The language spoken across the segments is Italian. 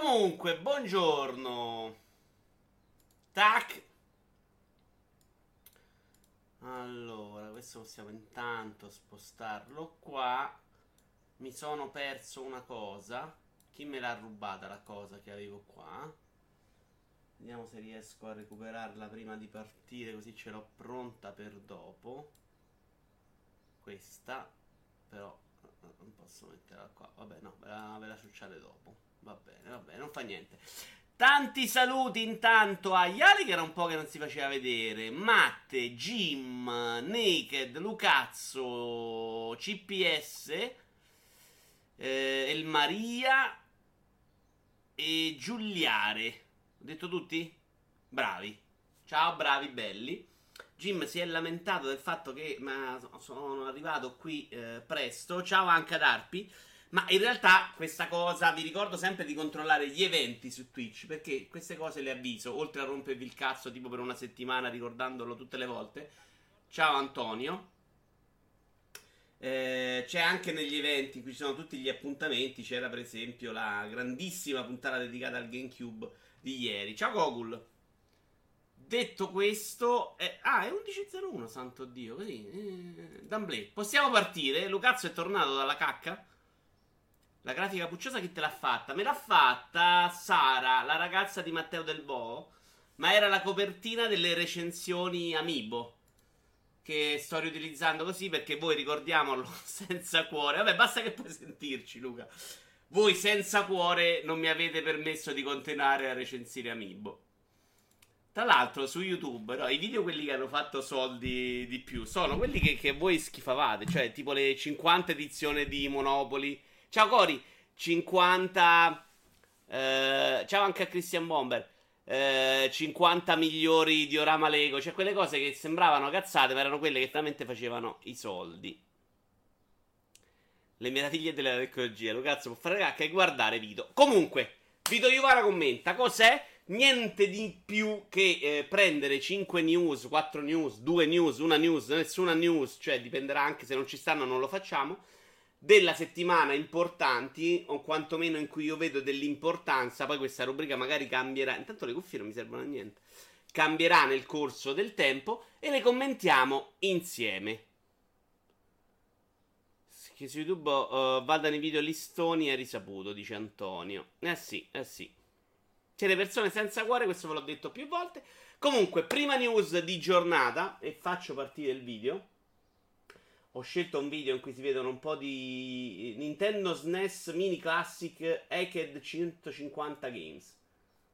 Comunque, buongiorno. Tac. Allora, questo possiamo intanto spostarlo qua. Mi sono perso una cosa. Chi me l'ha rubata la cosa che avevo qua? Vediamo se riesco a recuperarla prima di partire, così ce l'ho pronta per dopo. Questa, però non posso metterla qua. Vabbè, no, ve la, ve la ciucciate dopo. Va bene, va bene, non fa niente. Tanti saluti intanto a Yali che era un po' che non si faceva vedere. Matte, Jim, Naked, Lucazzo, CPS, eh, El Maria e Giuliare. Ho detto tutti? Bravi. Ciao, bravi, belli. Jim si è lamentato del fatto che ma, sono arrivato qui eh, presto. Ciao anche ad Arpi. Ma in realtà questa cosa vi ricordo sempre di controllare gli eventi su Twitch perché queste cose le avviso, oltre a rompervi il cazzo tipo per una settimana ricordandolo tutte le volte. Ciao Antonio. Eh, c'è anche negli eventi, qui ci sono tutti gli appuntamenti, c'era per esempio la grandissima puntata dedicata al GameCube di ieri. Ciao Gogul. Detto questo, eh, ah, è 11.01, santo Dio, così. Eh, D'amblè. Possiamo partire? Lucazzo è tornato dalla cacca? La grafica pucciosa chi te l'ha fatta? Me l'ha fatta Sara, la ragazza di Matteo Del Bo. Ma era la copertina delle recensioni Amiibo. Che sto riutilizzando così perché voi ricordiamolo senza cuore. Vabbè, basta che puoi sentirci, Luca. Voi senza cuore non mi avete permesso di continuare a recensire Amiibo. Tra l'altro, su YouTube, no, i video quelli che hanno fatto soldi di più sono quelli che, che voi schifavate. Cioè, tipo le 50 edizioni di Monopoli Ciao Cori, 50... Eh, ciao anche a Christian Bomber. Eh, 50 migliori diorama Lego. Cioè quelle cose che sembravano cazzate, ma erano quelle che veramente facevano i soldi. Le meraviglie della tecnologia. Lo cazzo può fare cacca e guardare video. Comunque, Vito Iuvara commenta. Cos'è? Niente di più che eh, prendere 5 news, 4 news, 2 news, una news, nessuna news. Cioè dipenderà anche se non ci stanno, non lo facciamo della settimana importanti, o quantomeno in cui io vedo dell'importanza. Poi questa rubrica magari cambierà. Intanto le cuffie non mi servono a niente. Cambierà nel corso del tempo e le commentiamo insieme. Che su YouTube uh, vadano i video listoni è risaputo, dice Antonio. Eh sì, eh sì. Siete persone senza cuore, questo ve l'ho detto più volte. Comunque, prima news di giornata, e faccio partire il video ho scelto un video in cui si vedono un po' di Nintendo SNES Mini Classic Hacked 150 Games.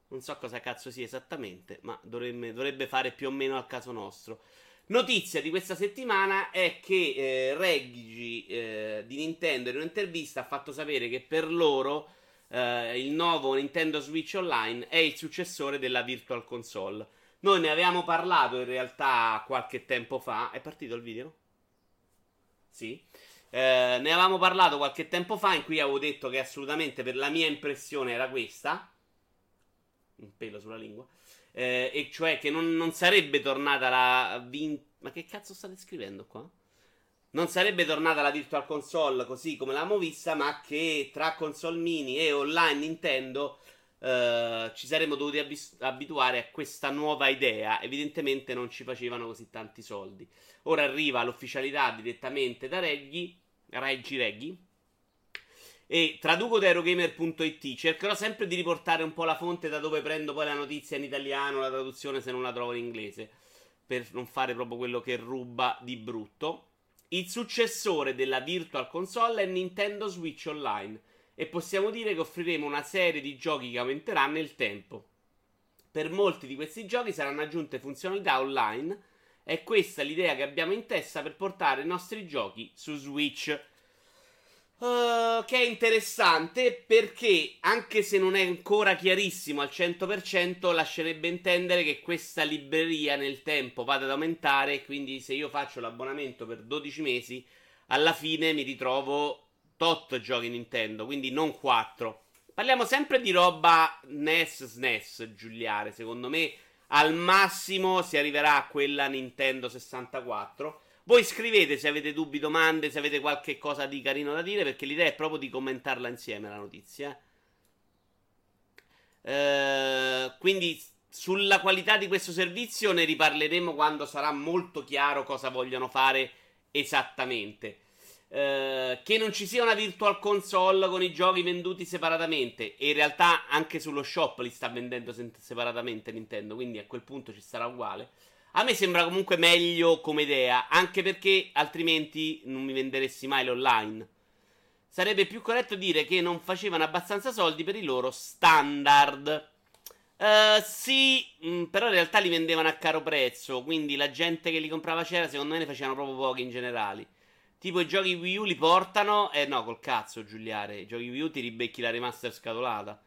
Non so cosa cazzo sia esattamente, ma dovrebbe, dovrebbe fare più o meno al caso nostro. Notizia di questa settimana è che eh, Reggie eh, di Nintendo in un'intervista ha fatto sapere che per loro eh, il nuovo Nintendo Switch Online è il successore della Virtual Console. Noi ne avevamo parlato in realtà qualche tempo fa. È partito il video? Sì. Eh, ne avevamo parlato qualche tempo fa in cui avevo detto che assolutamente per la mia impressione era questa. Un pelo sulla lingua. Eh, e cioè che non, non sarebbe tornata la... Vin- Ma che cazzo state scrivendo qua? Non sarebbe tornata la Virtual Console così come l'avevamo vista, ma che tra console mini e online Nintendo Uh, ci saremmo dovuti abis- abituare a questa nuova idea. Evidentemente non ci facevano così tanti soldi. Ora arriva l'ufficialità direttamente da Reggie, Reggie Reggie. E traduco da Eurogamer.it. Cercherò sempre di riportare un po' la fonte da dove prendo poi la notizia in italiano, la traduzione se non la trovo in inglese. Per non fare proprio quello che ruba di brutto. Il successore della Virtual Console è Nintendo Switch Online e possiamo dire che offriremo una serie di giochi che aumenterà nel tempo. Per molti di questi giochi saranno aggiunte funzionalità online. È questa l'idea che abbiamo in testa per portare i nostri giochi su Switch. Uh, che è interessante perché, anche se non è ancora chiarissimo al 100%, lascerebbe intendere che questa libreria nel tempo vada ad aumentare. Quindi, se io faccio l'abbonamento per 12 mesi, alla fine mi ritrovo tot giochi Nintendo, quindi non 4. Parliamo sempre di roba NES, SNES, Giuliare. Secondo me al massimo si arriverà a quella Nintendo 64. Voi scrivete se avete dubbi, domande, se avete qualche cosa di carino da dire, perché l'idea è proprio di commentarla insieme la notizia. Eh, quindi sulla qualità di questo servizio ne riparleremo quando sarà molto chiaro cosa vogliono fare esattamente. Eh, che non ci sia una virtual console con i giochi venduti separatamente. E in realtà anche sullo shop li sta vendendo se- separatamente Nintendo. Quindi a quel punto ci sarà uguale. A me sembra comunque meglio come idea. Anche perché altrimenti non mi venderessi mai l'online. Sarebbe più corretto dire che non facevano abbastanza soldi per i loro standard. Uh, sì, mm, però in realtà li vendevano a caro prezzo. Quindi la gente che li comprava c'era, secondo me ne facevano proprio pochi in generale. Tipo i giochi Wii U li portano. Eh no, col cazzo, Giuliare. I giochi Wii U ti ribecchi la remaster scatolata.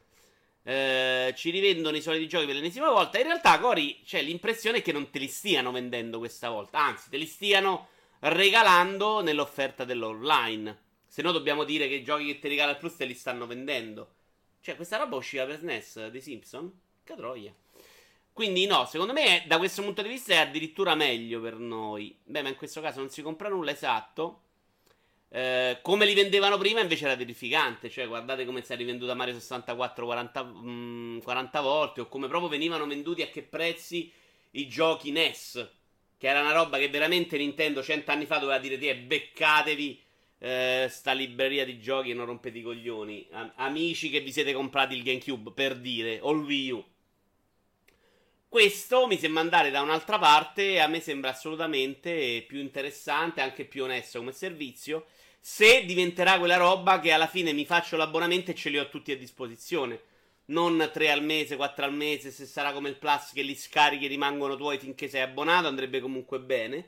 Eh, ci rivendono i soliti giochi per l'ennesima volta. In realtà, Cori, c'è l'impressione che non te li stiano vendendo questa volta. Anzi, te li stiano regalando nell'offerta dell'online. Se no, dobbiamo dire che i giochi che ti regala il Plus te li stanno vendendo. Cioè, questa roba usciva per SNES dei Simpson? Che troia. Quindi, no, secondo me, da questo punto di vista è addirittura meglio per noi. Beh, ma in questo caso non si compra nulla esatto. Eh, come li vendevano prima, invece era terrificante. Cioè, guardate come si è rivenduta Mario 64 40, mm, 40 volte. O come proprio venivano venduti a che prezzi i giochi NES. Che era una roba che veramente Nintendo cento anni fa doveva dire: Ti beccatevi eh, sta libreria di giochi e non rompete i coglioni. Am- amici che vi siete comprati il GameCube, per dire, o il Wii U. Questo mi sembra andare da un'altra parte e a me sembra assolutamente più interessante, anche più onesto come servizio. Se diventerà quella roba che alla fine mi faccio l'abbonamento e ce li ho tutti a disposizione. Non 3 al mese, 4 al mese, se sarà come il Plus che li scarichi e rimangono tuoi finché sei abbonato, andrebbe comunque bene.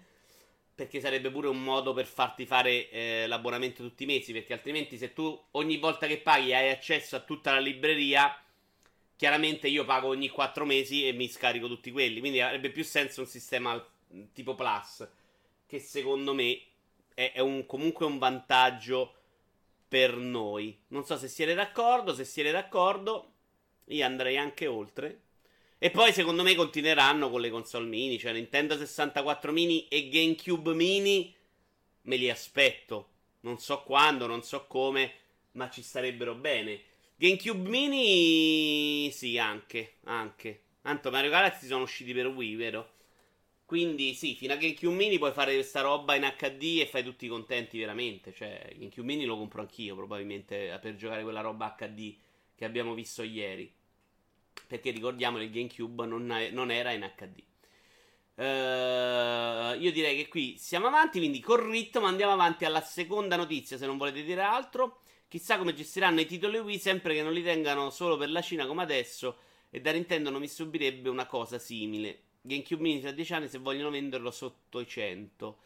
Perché sarebbe pure un modo per farti fare eh, l'abbonamento tutti i mesi. Perché altrimenti, se tu ogni volta che paghi hai accesso a tutta la libreria, chiaramente io pago ogni 4 mesi e mi scarico tutti quelli. Quindi avrebbe più senso un sistema tipo Plus. Che secondo me è, è un, comunque un vantaggio per noi. Non so se siete d'accordo. Se siete d'accordo, io andrei anche oltre. E poi secondo me continueranno con le console mini, cioè Nintendo 64 mini e GameCube mini me li aspetto. Non so quando, non so come, ma ci starebbero bene. GameCube mini sì, anche, anche. Tanto Mario Galaxy sono usciti per Wii, vero? Quindi sì, fino a GameCube mini puoi fare questa roba in HD e fai tutti contenti veramente. Cioè, GameCube mini lo compro anch'io probabilmente per giocare quella roba HD che abbiamo visto ieri. Perché ricordiamo che il GameCube non, non era in HD. Uh, eh, io direi che qui siamo avanti, quindi col ritmo andiamo avanti alla seconda notizia, se non volete dire altro. Chissà come gestiranno i titoli Wii, sempre che non li tengano solo per la Cina come adesso. E da Nintendo non mi stupirebbe una cosa simile. GameCube Mini tra 10 anni se vogliono venderlo sotto i 100.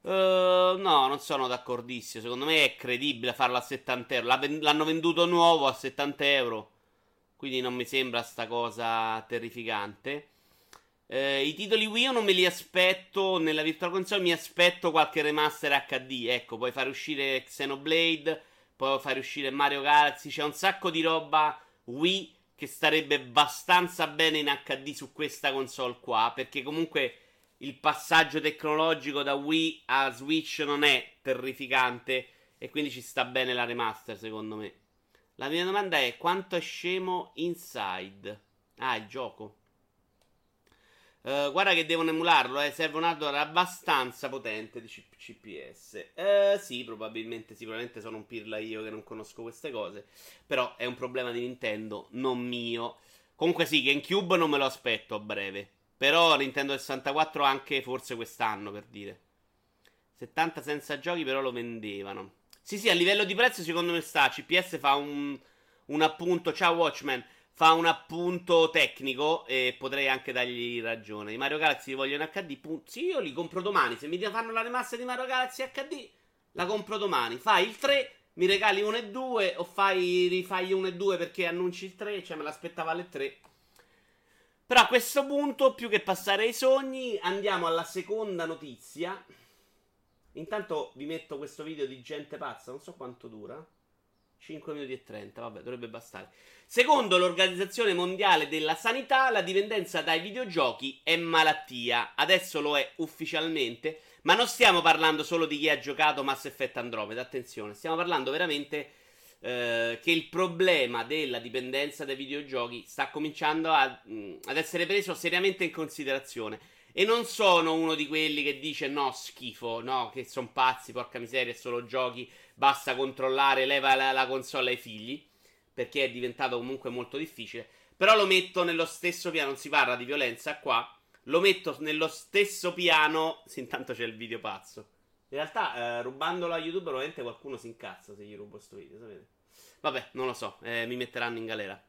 Uh, eh, no, non sono d'accordissimo. Secondo me è credibile farlo a 70 euro. L'hanno venduto nuovo a 70 euro. Quindi non mi sembra sta cosa terrificante. Eh, I titoli Wii io non me li aspetto nella Virtual Console, mi aspetto qualche remaster HD. Ecco, puoi fare uscire Xenoblade, puoi fare uscire Mario Galaxy. C'è un sacco di roba Wii che starebbe abbastanza bene in HD su questa console qua. Perché comunque il passaggio tecnologico da Wii a Switch non è terrificante. E quindi ci sta bene la remaster, secondo me. La mia domanda è: quanto è scemo Inside? Ah, il gioco. Uh, guarda che devono emularlo, eh. serve un hardware abbastanza potente di CPS. Uh, eh, sì, probabilmente, sicuramente sono un pirla io che non conosco queste cose. Però è un problema di Nintendo, non mio. Comunque sì, GameCube non me lo aspetto a breve. Però Nintendo 64 anche forse quest'anno, per dire. 70 senza giochi però lo vendevano. Sì, sì, a livello di prezzo secondo me sta. CPS fa un, un appunto. Ciao Watchman. Fa un appunto tecnico e potrei anche dargli ragione. I Mario Galaxy li voglio in HD. Pun- sì, io li compro domani. Se mi fanno la rimasta di Mario Galaxy HD, la compro domani. Fai il 3, mi regali 1 e 2. O fai, rifai 1 e 2 perché annunci il 3. Cioè, me l'aspettava alle 3. Però a questo punto, più che passare ai sogni, andiamo alla seconda notizia. Intanto vi metto questo video di gente pazza, non so quanto dura. 5 minuti e 30, vabbè, dovrebbe bastare. Secondo l'Organizzazione Mondiale della Sanità, la dipendenza dai videogiochi è malattia. Adesso lo è ufficialmente, ma non stiamo parlando solo di chi ha giocato Mass Effect Andromeda, attenzione, stiamo parlando veramente eh, che il problema della dipendenza dai videogiochi sta cominciando a, mh, ad essere preso seriamente in considerazione. E non sono uno di quelli che dice no, schifo, no, che sono pazzi, porca miseria, è solo giochi, basta controllare, leva la, la console ai figli, perché è diventato comunque molto difficile. Però lo metto nello stesso piano, non si parla di violenza qua, lo metto nello stesso piano, sì, intanto c'è il video pazzo. In realtà, eh, rubandolo a YouTube, probabilmente qualcuno si incazza se gli rubo questo video, sapete? Vabbè, non lo so, eh, mi metteranno in galera.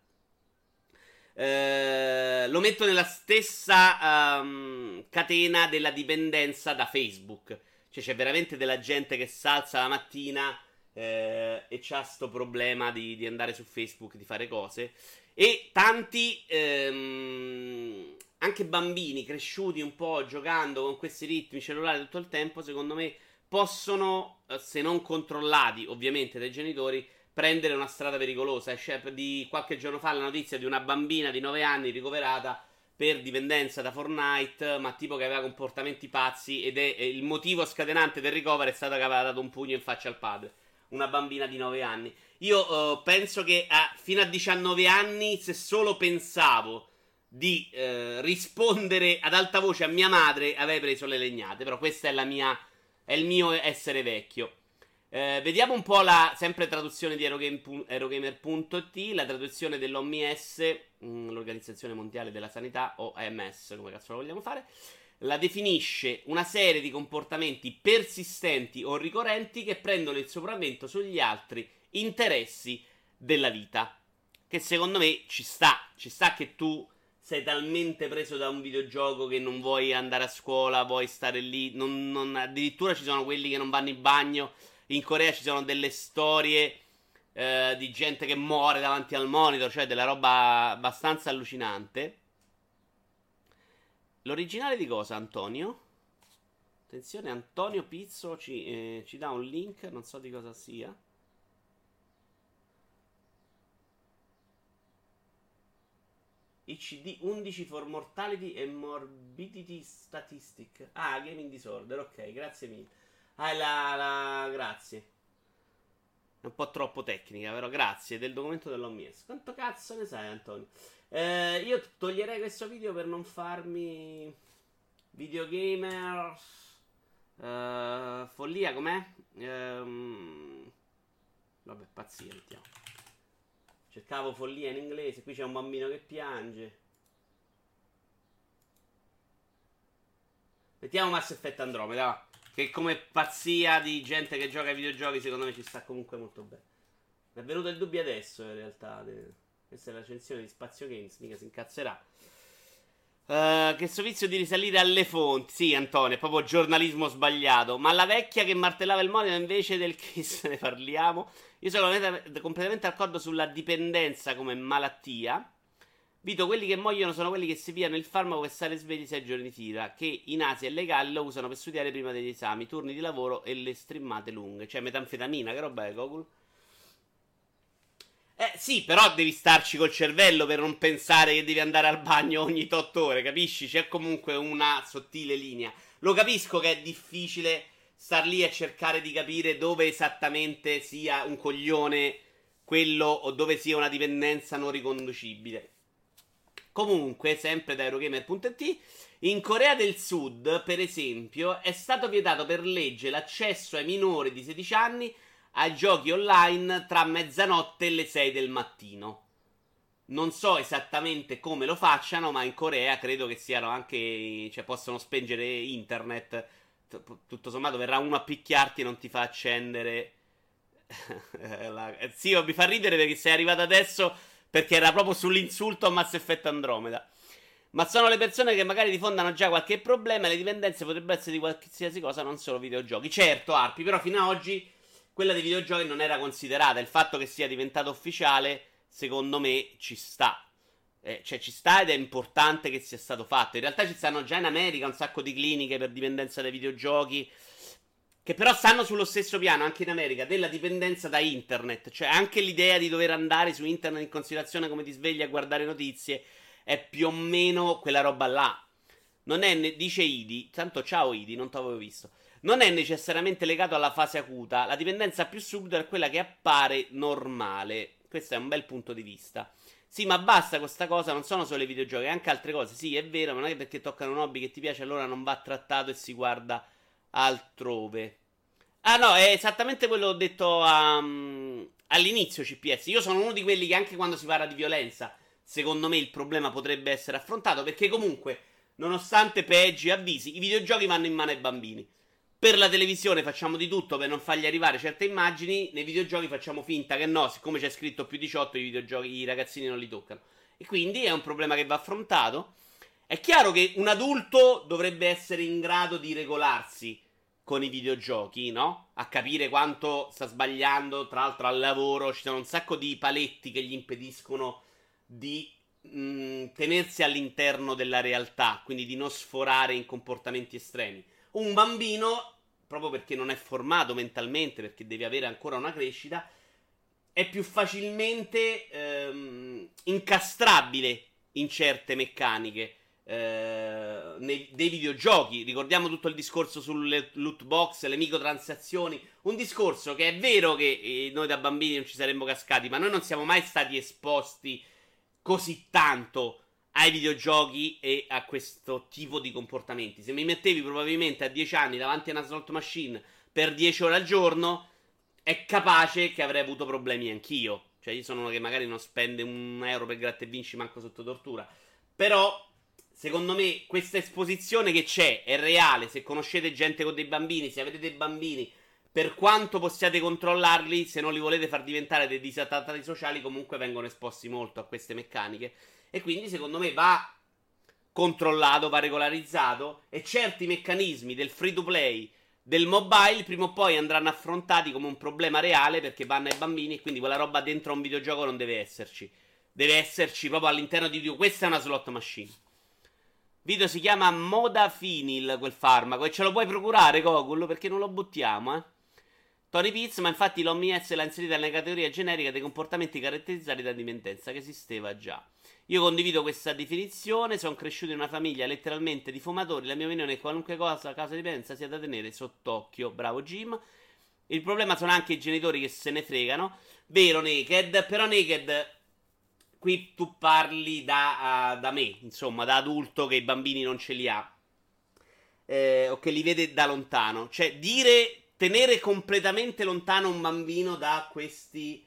Eh, lo metto nella stessa um, catena della dipendenza da Facebook. Cioè, c'è veramente della gente che salza la mattina eh, e c'ha sto problema di, di, andare su Facebook, di fare cose. E tanti, ehm, anche bambini cresciuti un po' giocando con questi ritmi cellulari tutto il tempo, secondo me possono, eh, se non controllati ovviamente dai genitori, prendere una strada pericolosa. C'è di qualche giorno fa la notizia di una bambina di 9 anni ricoverata per dipendenza da Fortnite, ma tipo che aveva comportamenti pazzi ed è il motivo scatenante del ricovero è stato che aveva dato un pugno in faccia al padre. Una bambina di 9 anni. Io uh, penso che a, fino a 19 anni, se solo pensavo di uh, rispondere ad alta voce a mia madre, avrei preso le legnate. Però questa è la mia è il mio essere vecchio. Eh, vediamo un po' la sempre traduzione di Aerogamer.it, la traduzione dell'OMS, mm, l'Organizzazione Mondiale della Sanità, o come cazzo lo vogliamo fare. La definisce una serie di comportamenti persistenti o ricorrenti che prendono il sopravvento sugli altri interessi della vita. Che secondo me ci sta. Ci sta che tu sei talmente preso da un videogioco che non vuoi andare a scuola, vuoi stare lì. Non, non, addirittura ci sono quelli che non vanno in bagno. In Corea ci sono delle storie eh, di gente che muore davanti al monitor, cioè della roba abbastanza allucinante. L'originale di cosa, Antonio? Attenzione, Antonio Pizzo ci, eh, ci dà un link, non so di cosa sia. ICD 11 for Mortality e Morbidity Statistic. Ah, Gaming Disorder, ok, grazie mille. Ah, la, la, grazie. È un po' troppo tecnica, però grazie del documento dell'OMS. Quanto cazzo ne sai, Antonio? Eh, io toglierei questo video per non farmi videogamer. Uh, follia com'è? Um, vabbè, pazzia, mettiamo. Cercavo follia in inglese. Qui c'è un bambino che piange. Mettiamo Mass Effect Andromeda. Va. Che come pazzia di gente che gioca ai videogiochi, secondo me ci sta comunque molto bene. Mi è venuto il dubbio adesso, in realtà. Questa è la recensione di Spazio Games, mica si incazzerà. Uh, che sovizio di risalire alle fonti. Sì, Antonio, è proprio giornalismo sbagliato. Ma la vecchia che martellava il monitor invece del case ne parliamo. Io sono completamente d'accordo sulla dipendenza come malattia. Vito, quelli che muoiono sono quelli che si piano il farmaco per stare svegli 6 giorni di fila, che in Asia è legale lo usano per studiare prima degli esami, turni di lavoro e le streamate lunghe. Cioè metanfetamina, che roba è Gogol? Eh sì, però devi starci col cervello per non pensare che devi andare al bagno ogni 8 ore, capisci? C'è comunque una sottile linea. Lo capisco che è difficile star lì a cercare di capire dove esattamente sia un coglione quello o dove sia una dipendenza non riconducibile. Comunque, sempre da Eurogamer.it, in Corea del Sud, per esempio, è stato vietato per legge l'accesso ai minori di 16 anni ai giochi online tra mezzanotte e le 6 del mattino. Non so esattamente come lo facciano, ma in Corea credo che siano anche. cioè possono spengere internet tutto sommato verrà uno a picchiarti e non ti fa accendere. la... Eh, sì, mi fa ridere perché sei arrivato adesso perché era proprio sull'insulto a Mass Effect Andromeda. Ma sono le persone che magari diffondano già qualche problema le dipendenze potrebbero essere di qualsiasi cosa, non solo videogiochi. Certo, Arpi, però fino ad oggi quella dei videogiochi non era considerata. Il fatto che sia diventato ufficiale, secondo me, ci sta. Eh, cioè, ci sta ed è importante che sia stato fatto. In realtà ci stanno già in America un sacco di cliniche per dipendenza dai videogiochi. Che però stanno sullo stesso piano anche in America della dipendenza da internet. Cioè, anche l'idea di dover andare su internet in considerazione come ti svegli a guardare notizie è più o meno quella roba là. Non è, dice Idi, tanto ciao Idi, non ti avevo visto. non è necessariamente legato alla fase acuta. La dipendenza più subdola è quella che appare normale. Questo è un bel punto di vista. Sì, ma basta questa cosa, non sono solo i videogiochi, anche altre cose. Sì, è vero, ma non è perché toccano un hobby che ti piace, allora non va trattato e si guarda altrove. Ah no, è esattamente quello che ho detto um, all'inizio CPS. Io sono uno di quelli che anche quando si parla di violenza, secondo me il problema potrebbe essere affrontato, perché comunque, nonostante peggi avvisi, i videogiochi vanno in mano ai bambini. Per la televisione facciamo di tutto per non fargli arrivare certe immagini. Nei videogiochi facciamo finta che no, siccome c'è scritto più 18, i videogiochi i ragazzini non li toccano. E quindi è un problema che va affrontato. È chiaro che un adulto dovrebbe essere in grado di regolarsi con i videogiochi, no? A capire quanto sta sbagliando. Tra l'altro, al lavoro ci sono un sacco di paletti che gli impediscono di mh, mm, tenersi all'interno della realtà, quindi di non sforare in comportamenti estremi. Un bambino, proprio perché non è formato mentalmente, perché deve avere ancora una crescita, è più facilmente ehm, incastrabile in certe meccaniche. Eh, nei, dei videogiochi. Ricordiamo tutto il discorso sulle loot box, le microtransazioni. Un discorso che è vero che eh, noi da bambini non ci saremmo cascati, ma noi non siamo mai stati esposti così tanto ai videogiochi e a questo tipo di comportamenti. Se mi mettevi probabilmente a 10 anni davanti a una slot machine per 10 ore al giorno, è capace che avrei avuto problemi anch'io. Cioè, io sono uno che magari non spende un euro per gratta e vinci manco sotto tortura. Però, secondo me, questa esposizione che c'è è reale. Se conoscete gente con dei bambini, se avete dei bambini, per quanto possiate controllarli, se non li volete far diventare dei disattati sociali, comunque vengono esposti molto a queste meccaniche. E quindi secondo me va controllato, va regolarizzato e certi meccanismi del free to play, del mobile, prima o poi andranno affrontati come un problema reale perché vanno ai bambini e quindi quella roba dentro un videogioco non deve esserci. Deve esserci proprio all'interno di Dio. Questa è una slot machine. Video si chiama Modafinil, quel farmaco, e ce lo puoi procurare, Gogul, perché non lo buttiamo, eh. Tony Piz, ma infatti l'OMS l'ha inserita nella categoria generica dei comportamenti caratterizzati da dipendenza, che esisteva già. Io condivido questa definizione, sono cresciuto in una famiglia letteralmente di fumatori, la mia opinione è che qualunque cosa causa dipendenza sia da tenere sott'occhio. Bravo Jim. Il problema sono anche i genitori che se ne fregano. Vero Naked, però Naked qui tu parli da, uh, da, me, insomma, da adulto che i bambini non ce li ha. Eh, o che li vede da lontano. Cioè, dire, tenere completamente lontano un bambino da questi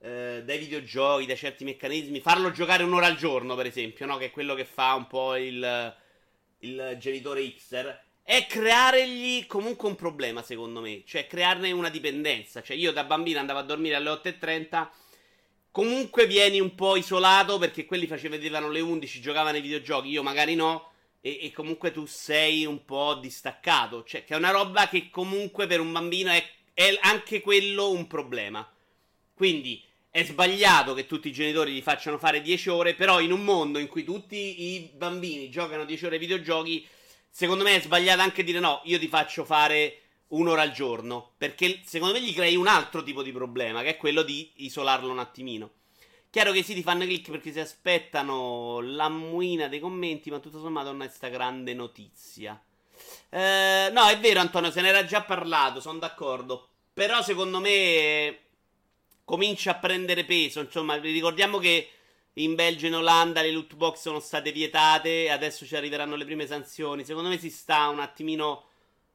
eh, dai videogiochi, da certi meccanismi, farlo giocare un'ora al giorno, per esempio, no? che è quello che fa un po' il, il genitore Xer, è crearegli comunque un problema, secondo me, cioè crearne una dipendenza. Cioè, io da bambino andavo a dormire alle 8.30. Comunque vieni un po' isolato perché quelli facevano le 11, giocavano ai videogiochi, io magari no. E, e, comunque tu sei un po' distaccato. Cioè, che è una roba che comunque per un bambino è, è anche quello un problema. Quindi è sbagliato che tutti i genitori gli facciano fare 10 ore, però in un mondo in cui tutti i bambini giocano 10 ore ai videogiochi, secondo me è sbagliato anche dire no, io ti faccio fare un'ora al giorno, perché secondo me gli crei un altro tipo di problema, che è quello di isolarlo un attimino. Chiaro che i siti fanno click perché si aspettano la muina dei commenti, ma tutto sommato non è sta grande notizia. Eh, no, è vero Antonio, se ne era già parlato, sono d'accordo. Però secondo me comincia a prendere peso. Insomma, ricordiamo che in Belgio e in Olanda le loot box sono state vietate. Adesso ci arriveranno le prime sanzioni. Secondo me si sta un attimino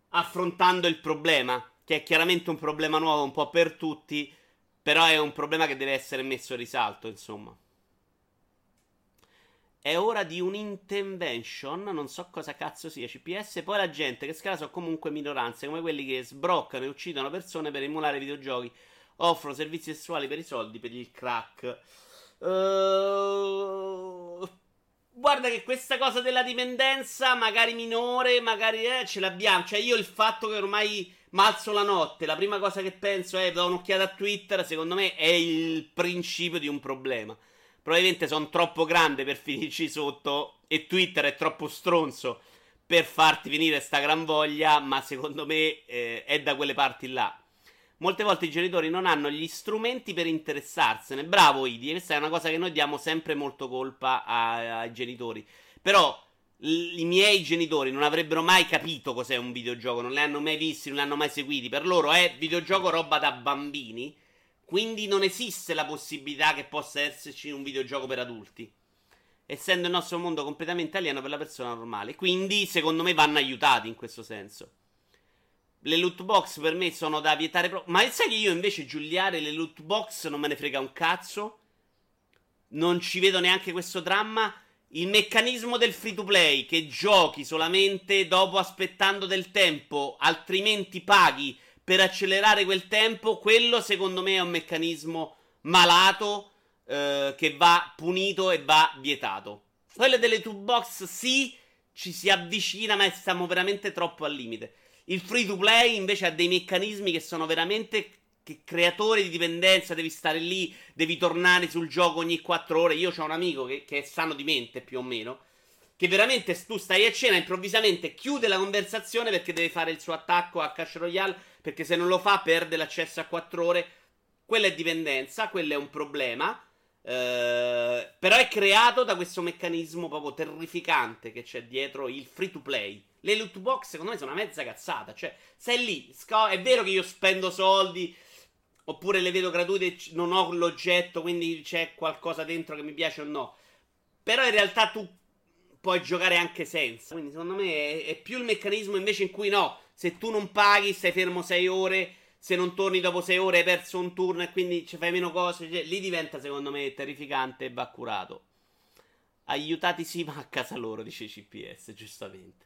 affrontando il problema. Che è chiaramente un problema nuovo un po' per tutti. Però è un problema che deve essere messo a risalto, insomma. È ora di un intervention. Non so cosa cazzo sia CPS. Poi la gente che scala sono comunque minoranze, come quelli che sbroccano e uccidono persone per emulare videogiochi offrono servizi sessuali per i soldi per il crack. Uh, guarda che questa cosa della dipendenza, magari minore, magari eh, ce l'abbiamo. Cioè, io il fatto che ormai malzo la notte, la prima cosa che penso è do un'occhiata a Twitter, secondo me è il principio di un problema. Probabilmente sono troppo grande per finirci sotto e Twitter è troppo stronzo per farti venire sta gran voglia, ma secondo me eh, è da quelle parti là. Molte volte i genitori non hanno gli strumenti per interessarsene. Bravo Idi, questa è una cosa che noi diamo sempre molto colpa ai, ai genitori. Però i miei genitori non avrebbero mai capito cos'è un videogioco, non li hanno mai visti, non li hanno mai seguiti. Per loro è videogioco roba da bambini. Quindi non esiste la possibilità che possa esserci un videogioco per adulti. Essendo il nostro mondo completamente alieno per la persona normale. Quindi, secondo me, vanno aiutati in questo senso. Le loot box per me sono da vietare. Pro- Ma sai che io invece, Giuliare, le loot box non me ne frega un cazzo. Non ci vedo neanche questo dramma. Il meccanismo del free to play, che giochi solamente dopo aspettando del tempo, altrimenti paghi per accelerare quel tempo, quello secondo me è un meccanismo malato eh, che va punito e va vietato. Quello delle two box sì, ci si avvicina, ma stiamo veramente troppo al limite. Il free to play invece ha dei meccanismi che sono veramente creatori di dipendenza, devi stare lì, devi tornare sul gioco ogni 4 ore. Io ho un amico che, che è sano di mente più o meno che veramente tu stai a cena improvvisamente chiude la conversazione perché deve fare il suo attacco a Cash Royale perché se non lo fa perde l'accesso a 4 ore quella è dipendenza quello è un problema eh, però è creato da questo meccanismo proprio terrificante che c'è dietro il free to play le loot box secondo me sono una mezza cazzata cioè sei lì sco- è vero che io spendo soldi oppure le vedo gratuite non ho l'oggetto quindi c'è qualcosa dentro che mi piace o no però in realtà tu puoi giocare anche senza. Quindi secondo me è, è, più il meccanismo invece in cui no, se tu non paghi stai fermo 6 ore, se non torni dopo 6 ore hai perso un turno e quindi ci fai meno cose, cioè, lì diventa secondo me terrificante e va curato. Aiutati sì, ma a casa loro, dice CPS, giustamente.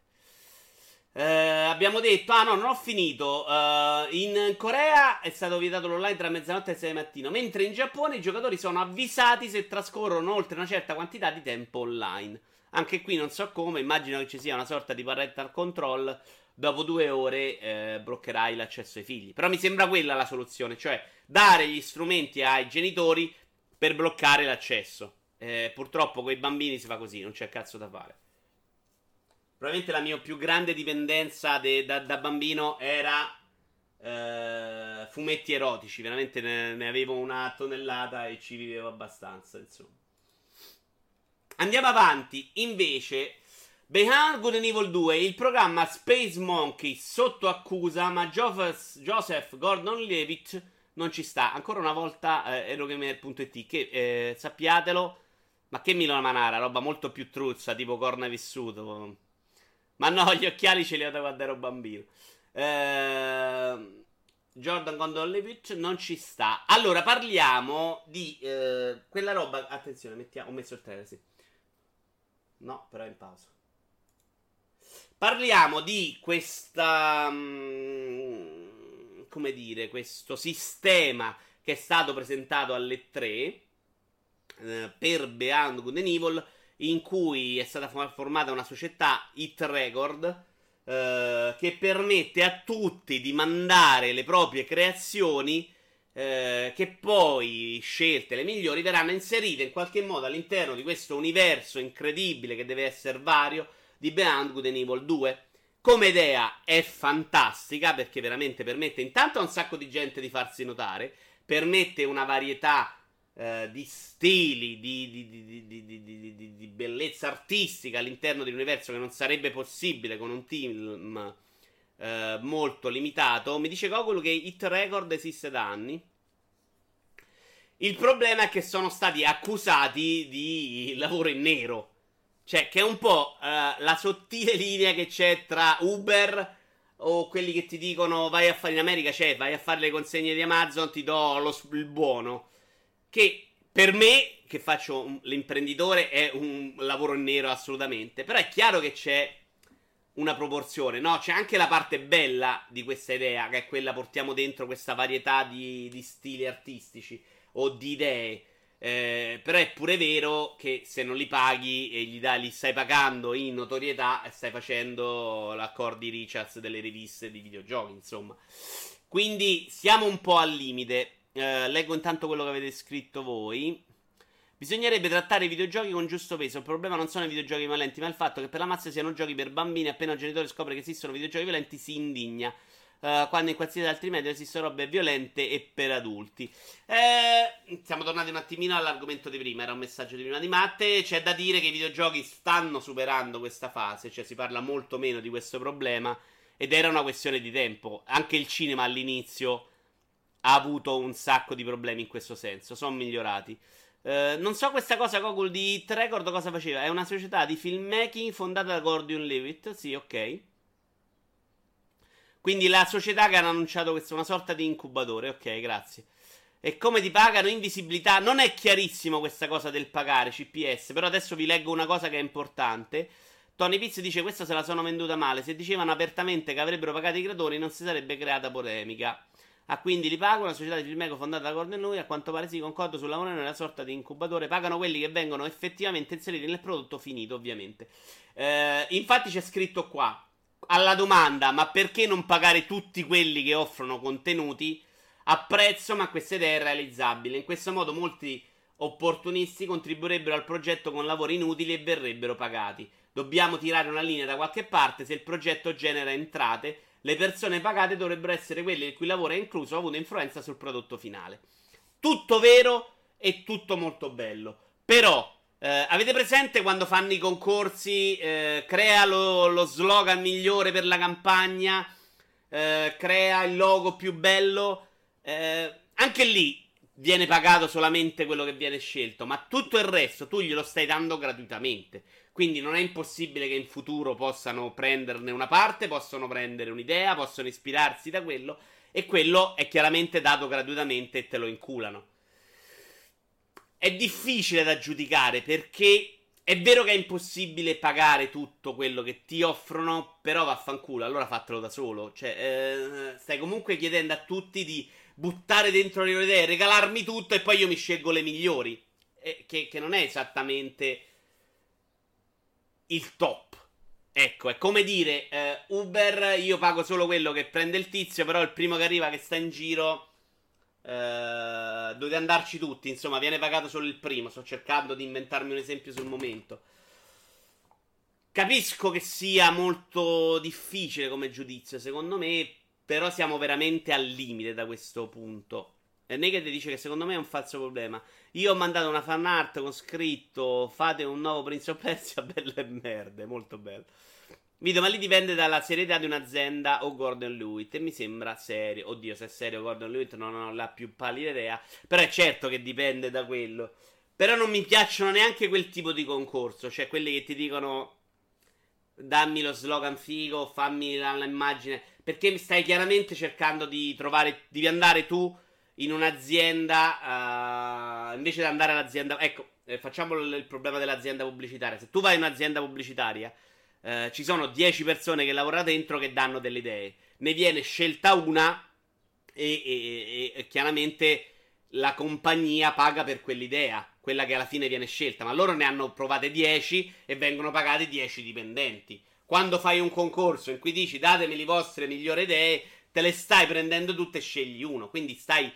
Eh, abbiamo detto, ah no, non ho finito. Uh, in Corea è stato vietato l'online tra mezzanotte e 6 mattino, mentre in Giappone i giocatori sono avvisati se trascorrono oltre una certa quantità di tempo online. Anche qui non so come, immagino che ci sia una sorta di parental control. Dopo due ore eh, bloccherai l'accesso ai figli. Però mi sembra quella la soluzione, cioè dare gli strumenti ai genitori per bloccare l'accesso. Eh, purtroppo con i bambini si fa così, non c'è cazzo da fare. Probabilmente la mia più grande dipendenza de, da, da, bambino era eh, fumetti erotici. Veramente ne, ne avevo una tonnellata e ci vivevo abbastanza, insomma. Andiamo avanti, invece, Behind Good and Evil 2, il programma Space Monkey sotto accusa, ma Joseph Gordon-Levitt non ci sta. Ancora una volta eh, erogamer.it, che eh, sappiatelo, ma che Milano Manara, roba molto più truzza, tipo corna vissuto. Ma no, gli occhiali ce li ho da quando ero bambino. Eh, Jordan Gordon-Levitt non ci sta. Allora, parliamo di eh, quella roba, attenzione, mettiamo, ho messo il trailer, sì No, però è in pausa. Parliamo di questa. Um, come dire, questo sistema che è stato presentato alle 3 eh, per Beyond Good and Evil, in cui è stata formata una società Hit Record. Eh, che permette a tutti di mandare le proprie creazioni eh, che poi scelte le migliori verranno inserite in qualche modo all'interno di questo universo incredibile che deve essere vario di Beyond Good and Evil 2. Come idea è fantastica perché veramente permette intanto a un sacco di gente di farsi notare, permette una varietà eh, di stili, di, di, di, bellezza artistica all'interno di un universo che non sarebbe possibile con un team eh, molto limitato. Mi dice Gogol che Hit Record esiste da anni. Il problema è che sono stati accusati di lavoro in nero. Cioè, che è un po' uh, la sottile linea che c'è tra Uber o quelli che ti dicono vai a fare in America, cioè vai a fare le consegne di Amazon, ti do lo, il buono. Che per me, che faccio l'imprenditore, è un lavoro in nero assolutamente. Però è chiaro che c'è una proporzione, no? C'è anche la parte bella di questa idea, che è quella portiamo dentro questa varietà di, di stili artistici o di idee. Eh, però è pure vero che se non li paghi e gli, dai, li stai pagando in notorietà, stai facendo l'accordi Richards delle riviste di videogiochi, insomma. Quindi siamo un po' al limite. Eh, leggo intanto quello che avete scritto voi. Bisognerebbe trattare i videogiochi con giusto peso. Il problema non sono i videogiochi violenti, ma il fatto che per la massa siano giochi per bambini. Appena un genitore scopre che esistono videogiochi violenti, si indigna. Uh, quando in qualsiasi altri media esistono robe violente e per adulti. Eh, siamo tornati un attimino all'argomento di prima, era un messaggio di prima di Matte. C'è da dire che i videogiochi stanno superando questa fase, cioè si parla molto meno di questo problema ed era una questione di tempo. Anche il cinema all'inizio ha avuto un sacco di problemi in questo senso, sono migliorati. Uh, non so questa cosa Google di Hit Record cosa faceva. È una società di filmmaking fondata da Gordon Levitt. Sì, ok. Quindi la società che hanno annunciato questa una sorta di incubatore. Ok, grazie. E come ti pagano invisibilità? Non è chiarissimo questa cosa del pagare CPS. Però adesso vi leggo una cosa che è importante. Tony Pizz dice: Questa se la sono venduta male. Se dicevano apertamente che avrebbero pagato i creatori, non si sarebbe creata polemica. Ah, quindi li pago. Una società di filmeco fondata da Gordon Lui. A quanto pare si concorda sul lavoro nella sorta di incubatore. Pagano quelli che vengono effettivamente inseriti nel prodotto finito, ovviamente. Eh, infatti c'è scritto qua alla domanda, ma perché non pagare tutti quelli che offrono contenuti? Apprezzo, ma questa idea è realizzabile. In questo modo molti opportunisti contribuirebbero al progetto con lavori inutili e verrebbero pagati. Dobbiamo tirare una linea da qualche parte. Se il progetto genera entrate, le persone pagate dovrebbero essere quelle il cui lavoro è incluso ha avuto influenza sul prodotto finale. Tutto vero e tutto molto bello. Però eh, avete presente quando fanno i concorsi? Eh, crea lo, lo, slogan migliore per la campagna, eh, crea il logo più bello. Eh, anche lì viene pagato solamente quello che viene scelto, ma tutto il resto tu glielo stai dando gratuitamente. Quindi non è impossibile che in futuro possano prenderne una parte, possono prendere un'idea, possono ispirarsi da quello, e quello è chiaramente dato gratuitamente e te lo inculano è difficile da giudicare perché è vero che è impossibile pagare tutto quello che ti offrono, però vaffanculo, allora fatelo da solo. Cioè, eh, stai comunque chiedendo a tutti di buttare dentro le loro idee, regalarmi tutto e poi io mi scelgo le migliori. Eh, che, che non è esattamente il top. Ecco, è come dire, eh, Uber, io pago solo quello che prende il tizio, però il primo che arriva che sta in giro Uh, dovete andarci tutti. Insomma, viene pagato solo il primo. Sto cercando di inventarmi un esempio sul momento. Capisco che sia molto difficile come giudizio, secondo me. Però siamo veramente al limite da questo punto. E Naked dice che secondo me è un falso problema. Io ho mandato una fan art con scritto: Fate un nuovo Prince of Persia, belle e merde. Molto bello. Video, ma lì dipende dalla serietà di un'azienda o Gordon Lewitt. E mi sembra serio. Oddio, se è serio Gordon Lewitt non ho la più pallida idea. Però è certo che dipende da quello. Però non mi piacciono neanche quel tipo di concorso. Cioè, quelli che ti dicono. Dammi lo slogan figo, fammi l'immagine. Perché stai chiaramente cercando di trovare. Devi andare tu in un'azienda. Uh, invece di andare all'azienda. Ecco, eh, facciamo il problema dell'azienda pubblicitaria. Se tu vai in un'azienda pubblicitaria eh, ci sono 10 persone che lavorano dentro che danno delle idee. Ne viene scelta una e, e, e, chiaramente la compagnia paga per quell'idea, quella che alla fine viene scelta, ma loro ne hanno provate 10 e vengono pagati 10 dipendenti. Quando fai un concorso in cui dici datemi le vostre migliori idee, te le stai prendendo tutte e scegli uno, quindi stai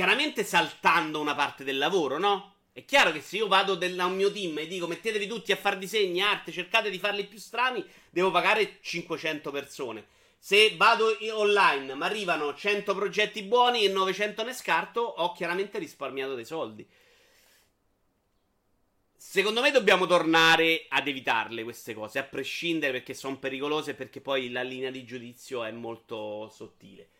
chiaramente saltando una parte del lavoro, no? È chiaro che se io vado da un mio team e dico mettetevi tutti a fare disegni, arte, cercate di farli più strani, devo pagare 500 persone. Se vado online ma arrivano 100 progetti buoni e 900 ne scarto, ho chiaramente risparmiato dei soldi. Secondo me dobbiamo tornare ad evitarle queste cose, a prescindere perché sono pericolose e perché poi la linea di giudizio è molto sottile.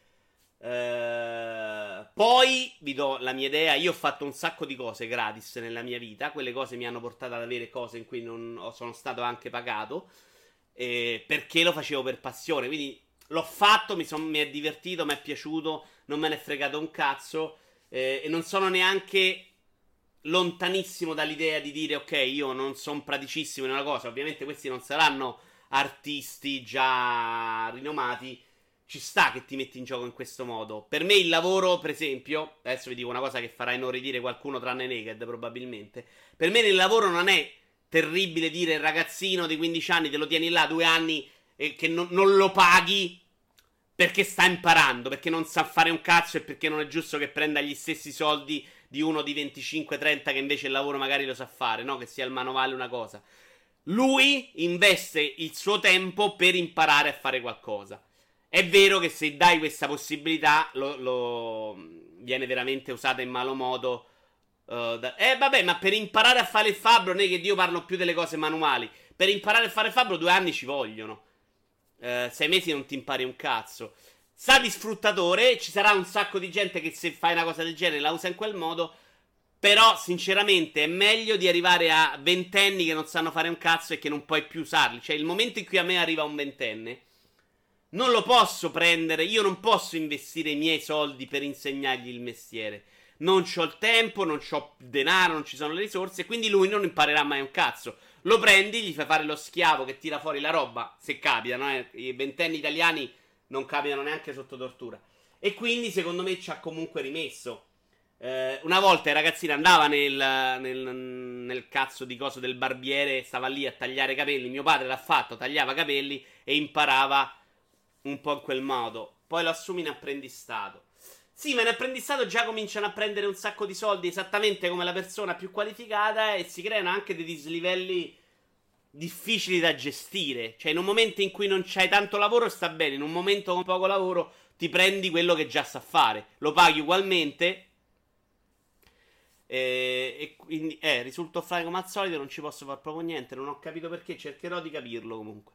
Uh, poi vi do la mia idea. Io ho fatto un sacco di cose gratis nella mia vita. Quelle cose mi hanno portato ad avere cose in cui non sono stato anche pagato. Eh, perché lo facevo per passione. Quindi l'ho fatto, mi, son, mi è divertito, mi è piaciuto. Non me ne è fregato un cazzo. Eh, e non sono neanche lontanissimo dall'idea di dire ok, io non sono praticissimo in una cosa. Ovviamente questi non saranno artisti già rinomati ci sta che ti metti in gioco in questo modo. Per me il lavoro, per esempio, adesso vi dico una cosa che farà inorridire qualcuno tranne Naked probabilmente. Per me nel lavoro non è terribile dire ragazzino di 15 anni te lo tieni là due anni e che non, non lo paghi perché sta imparando, perché non sa fare un cazzo e perché non è giusto che prenda gli stessi soldi di uno di 25-30 che invece il lavoro magari lo sa fare, no? Che sia il manovale una cosa. Lui investe il suo tempo per imparare a fare qualcosa. È vero che se dai questa possibilità, lo, lo viene veramente usata in malo modo. Uh, da... Eh, vabbè, ma per imparare a fare il fabbro, non è che io parlo più delle cose manuali. Per imparare a fare il fabbro, due anni ci vogliono. Uh, sei mesi non ti impari un cazzo. Sa di sfruttatore, ci sarà un sacco di gente che se fai una cosa del genere la usa in quel modo. Però, sinceramente, è meglio di arrivare a ventenni che non sanno fare un cazzo e che non puoi più usarli. Cioè, il momento in cui a me arriva un ventenne, non lo posso prendere. Io non posso investire i miei soldi per insegnargli il mestiere. Non ho il tempo, non ho denaro, non ci sono le risorse. Quindi lui non imparerà mai un cazzo. Lo prendi, gli fai fare lo schiavo che tira fuori la roba. Se capita, no? I ventenni italiani non capitano neanche sotto tortura. E quindi, secondo me, ci ha comunque rimesso. Eh, una volta il ragazzino andava nel, nel, nel, cazzo di coso del barbiere, stava lì a tagliare capelli. Mio padre l'ha fatto, tagliava capelli e imparava un po' in quel modo. Poi lo assumi in apprendistato. Sì, ma in apprendistato già cominciano a prendere un sacco di soldi esattamente come la persona più qualificata e si creano anche dei dislivelli difficili da gestire. Cioè, in un momento in cui non c'hai tanto lavoro sta bene, in un momento con poco lavoro ti prendi quello che già sa fare. Lo paghi ugualmente e, e quindi, eh, risulto offline come al solito, non ci posso fare proprio niente, non ho capito perché, cercherò di capirlo comunque.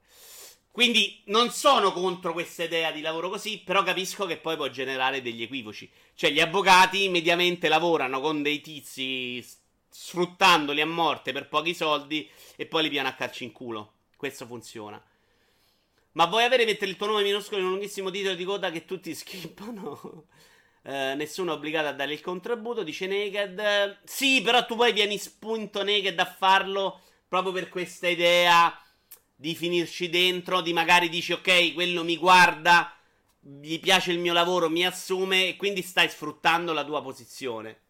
Quindi non sono contro questa idea di lavoro così, però capisco che poi può generare degli equivoci. Cioè, gli avvocati mediamente lavorano con dei tizi sfruttandoli a morte per pochi soldi e poi li piano a calci in culo. Questo funziona. Ma vuoi avere mettere il tuo nome minuscolo in un lunghissimo titolo di coda che tutti skippano? Eh, nessuno è obbligato a dare il contributo, dice Naked. Sì, però tu poi vieni spunto Naked a farlo proprio per questa idea di finirci dentro, di magari dici ok, quello mi guarda, gli piace il mio lavoro, mi assume e quindi stai sfruttando la tua posizione.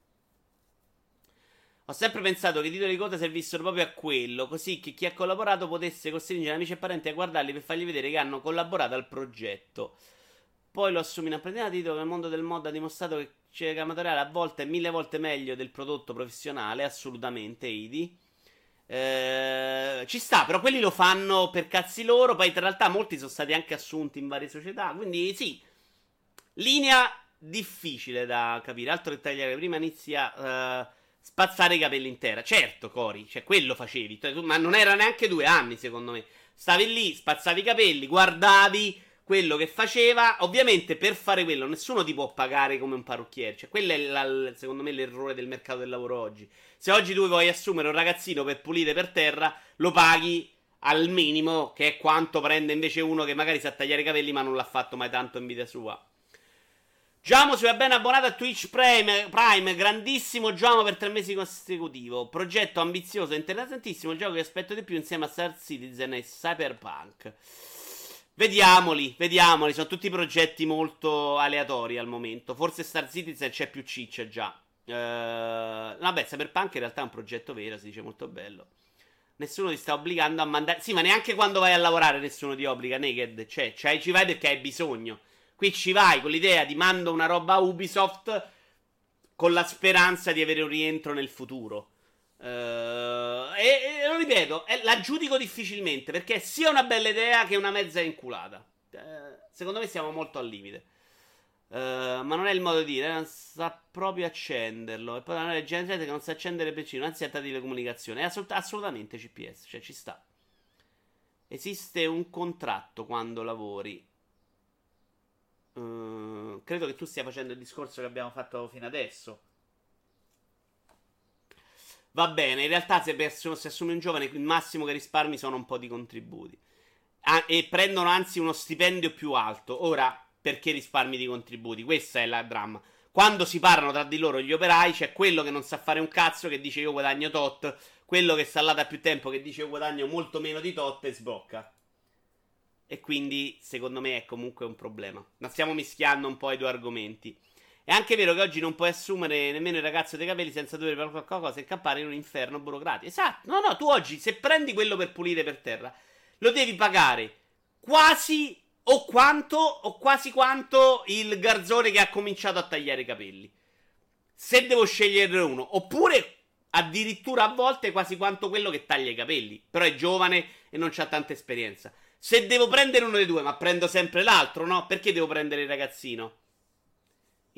Ho sempre pensato che i titoli di coda servissero proprio a quello, così che chi ha collaborato potesse costringere amici e parenti a guardarli per fargli vedere che hanno collaborato al progetto. Poi lo assumi in apprendita titolo che il mondo del mod ha dimostrato che cerca amatoriale a volte è mille volte meglio del prodotto professionale, assolutamente, Idi. Eh, ci sta, però quelli lo fanno per cazzi loro. Poi in realtà molti sono stati anche assunti in varie società. Quindi sì, linea difficile da capire. Altro che tagliare prima inizia uh, spazzare i capelli in terra. Certo, Cori, cioè quello facevi. Ma non era neanche due anni, secondo me. Stavi lì, spazzavi i capelli, guardavi quello che faceva. Ovviamente, per fare quello, nessuno ti può pagare come un parrucchiere. Cioè, quello è la, secondo me l'errore del mercato del lavoro oggi. Se oggi tu vuoi assumere un ragazzino per pulire per terra, lo paghi al minimo, che è quanto prende invece uno che magari sa tagliare i capelli, ma non l'ha fatto mai tanto in vita sua. Giamo si va bene abbonato a Twitch Prime, Prime, grandissimo Giamo per tre mesi consecutivo. Progetto ambizioso e interessantissimo, il gioco che aspetto di più insieme a Star Citizen e Cyberpunk. Vediamoli, vediamoli. Sono tutti progetti molto aleatori al momento. Forse Star Citizen c'è più ciccia già. Uh, vabbè, Cyberpunk in realtà è un progetto vero, si dice molto bello. Nessuno ti sta obbligando a mandare. Sì, ma neanche quando vai a lavorare nessuno ti obbliga. Naked, cioè, cioè ci vai perché hai bisogno. Qui ci vai con l'idea di mando una roba a Ubisoft con la speranza di avere un rientro nel futuro. Uh, e, e, lo ripeto, eh, la giudico difficilmente perché è sia una bella idea che una mezza inculata. Uh, secondo me siamo molto al limite. Uh, ma non è il modo di dire, non sa proprio accenderlo. E poi non è che non sa accendere il PC, si tratta di telecomunicazione. È assolut- assolutamente CPS, cioè ci sta. Esiste un contratto quando lavori. Credo che tu stia facendo il discorso che abbiamo fatto fino adesso. Va bene, in realtà se, per, se assumi un giovane, il massimo che risparmi sono un po' di contributi. Ah, e prendono anzi uno stipendio più alto. Ora, perché risparmi di contributi? Questa è la dramma. Quando si parlano tra di loro gli operai, c'è quello che non sa fare un cazzo che dice io guadagno tot, quello che sta là da più tempo che dice io guadagno molto meno di tot e sblocca. E quindi, secondo me, è comunque un problema. Ma stiamo mischiando un po' i due argomenti. È anche vero che oggi non puoi assumere nemmeno il ragazzo dei capelli senza dover fare qualcosa e campare in un inferno burocratico. Esatto. No, no, tu oggi se prendi quello per pulire per terra, lo devi pagare quasi o quanto o quasi quanto il garzone che ha cominciato a tagliare i capelli. Se devo sceglierne uno, oppure addirittura a volte quasi quanto quello che taglia i capelli, però è giovane e non ha tanta esperienza. Se devo prendere uno dei due, ma prendo sempre l'altro, no? Perché devo prendere il ragazzino?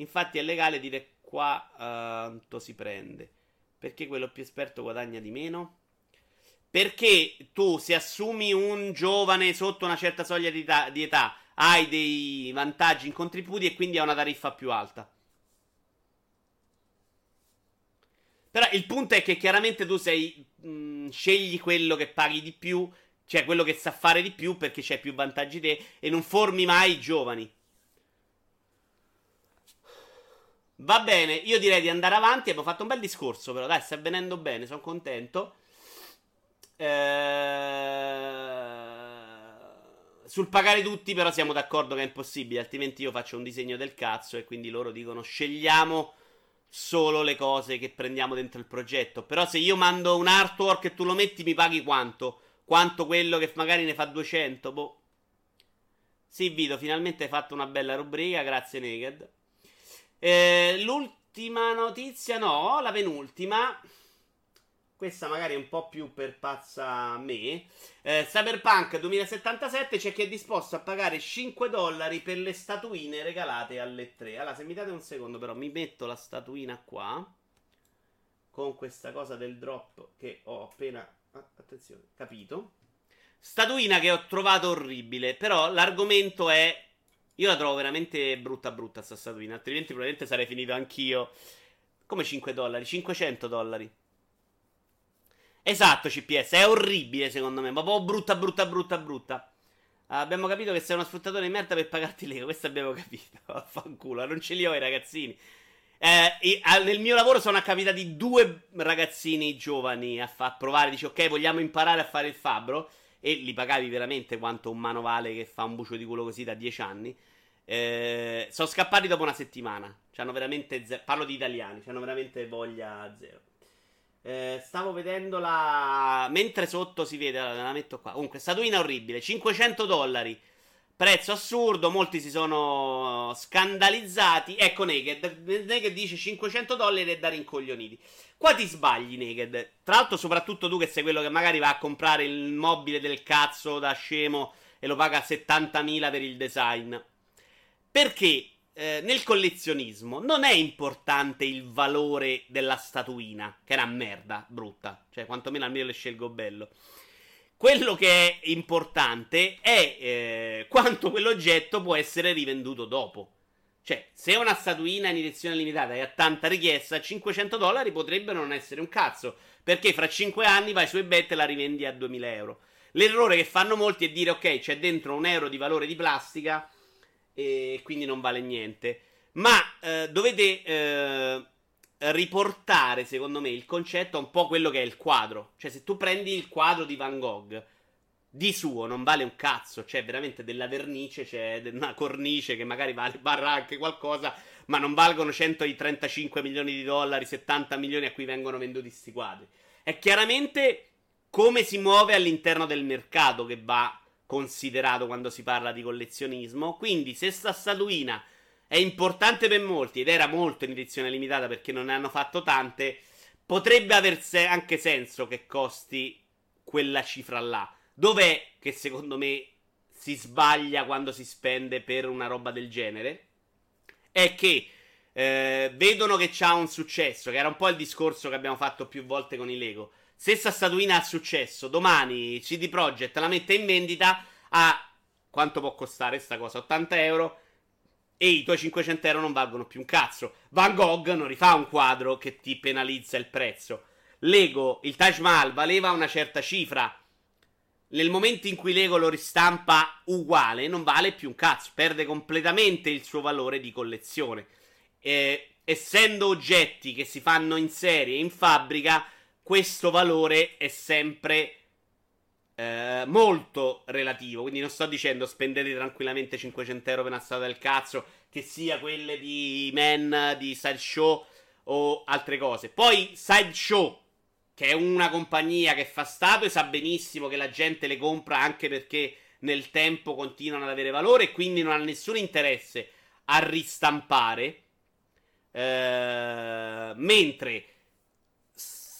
Infatti è legale dire qua quanto si prende. Perché quello più esperto guadagna di meno? Perché tu, se assumi un giovane sotto una certa soglia di età, di età hai dei vantaggi in contributi e quindi hai una tariffa più alta. Però il punto è che chiaramente tu sei. Mh, mm, scegli quello che paghi di più, cioè quello che sa fare di più perché c'hai più vantaggi te e non formi mai i giovani. Va bene, io direi di andare avanti. Abbiamo fatto un bel discorso, però dai, sta venendo bene, sono contento. Eh... Sul pagare tutti, però, siamo d'accordo che è impossibile. Altrimenti io faccio un disegno del cazzo e quindi loro dicono scegliamo solo le cose che prendiamo dentro il progetto. Però se io mando un artwork e tu lo metti, mi paghi quanto? Quanto quello che magari ne fa 200? Boh. Sì, Vito, finalmente hai fatto una bella rubrica. Grazie, Naked. Eh, l'ultima notizia, no, la penultima. Questa magari è un po' più per pazza me. Eh, Cyberpunk 2077 c'è chi è disposto a pagare 5 dollari per le statuine regalate alle 3. Allora, se mi date un secondo, però, mi metto la statuina qua. Con questa cosa del drop che ho appena. attenzione, capito. Statuina che ho trovato orribile. Però l'argomento è. Io la trovo veramente brutta, brutta sta statuina. Altrimenti, probabilmente sarei finito anch'io. Come 5 dollari? 500 dollari. Esatto, CPS, è orribile secondo me, ma proprio brutta, brutta, brutta, brutta. Abbiamo capito che sei uno sfruttatore di merda per pagarti Lego, questo abbiamo capito. Vaffanculo, non ce li ho i ragazzini. Eh, nel mio lavoro sono capitati due ragazzini giovani a fa, provare, dici ok, vogliamo imparare a fare il fabbro e li pagavi veramente quanto un manovale che fa un bucio di culo così da dieci anni. Eh, sono scappati dopo una settimana. C'hanno veramente ze- parlo di italiani, hanno veramente voglia zero. Eh, stavo vedendo la. Mentre sotto si vede, la metto qua. Comunque, statuina orribile, 500 dollari. Prezzo assurdo, molti si sono scandalizzati. Ecco Naked. Naked dice 500 dollari e da rincoglioniti. Qua ti sbagli, Naked. Tra l'altro, soprattutto tu che sei quello che magari va a comprare il mobile del cazzo da scemo e lo paga 70.000 per il design. Perché eh, nel collezionismo non è importante il valore della statuina, che è una merda brutta, cioè quantomeno almeno le scelgo bello. Quello che è importante è eh, quanto quell'oggetto può essere rivenduto dopo. Cioè, se una statuina in edizione limitata e ha tanta richiesta, 500 dollari potrebbe non essere un cazzo. Perché fra 5 anni vai su eBay e la rivendi a 2000 euro. L'errore che fanno molti è dire, ok, c'è dentro un euro di valore di plastica e quindi non vale niente. Ma eh, dovete eh, riportare, secondo me, il concetto a un po' quello che è il quadro. Cioè, se tu prendi il quadro di Van Gogh, di suo non vale un cazzo, c'è veramente della vernice, c'è una cornice che magari vale, varrà anche qualcosa, ma non valgono 135 milioni di dollari, 70 milioni a cui vengono venduti questi quadri. È chiaramente come si muove all'interno del mercato che va considerato quando si parla di collezionismo. Quindi, se sta statuina è importante per molti ed era molto in edizione limitata perché non ne hanno fatto tante, potrebbe aver anche senso che costi quella cifra là. Dov'è che secondo me si sbaglia quando si spende per una roba del genere? È che eh, vedono che c'ha un successo, che era un po' il discorso che abbiamo fatto più volte con i Lego. Se sta statuina ha successo, domani CD Projekt la mette in vendita a quanto può costare sta cosa? 80 euro. E i tuoi 500 euro non valgono più un cazzo. Van Gogh non rifà un quadro che ti penalizza il prezzo. Lego, il Taj Mahal valeva una certa cifra. Nel momento in cui Lego lo ristampa uguale, non vale più un cazzo. Perde completamente il suo valore di collezione. Eh, essendo oggetti che si fanno in serie in fabbrica questo valore è sempre eh, molto relativo. Quindi non sto dicendo spendete tranquillamente 500 euro per una strada del cazzo, che sia quelle di Man, di Sideshow o altre cose. Poi Sideshow, che è una compagnia che fa stato e sa benissimo che la gente le compra anche perché nel tempo continuano ad avere valore e quindi non ha nessun interesse a ristampare. Eh, mentre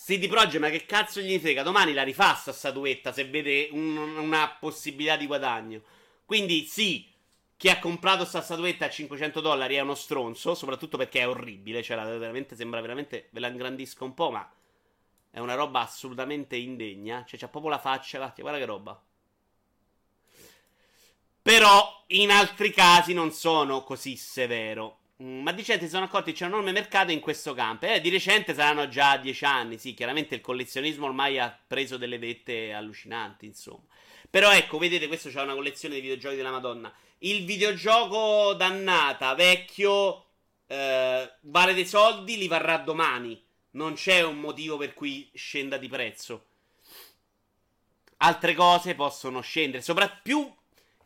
CD Projekt, ma che cazzo gli frega? Domani la rifà sta statuetta se vede un, una possibilità di guadagno. Quindi sì, chi ha comprato sta statuetta a 500 dollari è uno stronzo, soprattutto perché è orribile, cioè veramente sembra veramente, ve la ingrandisco un po', ma è una roba assolutamente indegna. Cioè c'ha proprio la faccia, guarda, guarda che roba. Però in altri casi non sono così severo. Mm, ma di certo si sono accorti che c'è un enorme mercato in questo campo. Eh, di recente saranno già dieci anni. Sì, chiaramente il collezionismo ormai ha preso delle vette allucinanti, insomma. Però ecco, vedete, questo c'è una collezione di videogiochi della Madonna. Il videogioco dannata, vecchio, eh, vale dei soldi, li varrà domani. Non c'è un motivo per cui scenda di prezzo. Altre cose possono scendere. Soprattutto più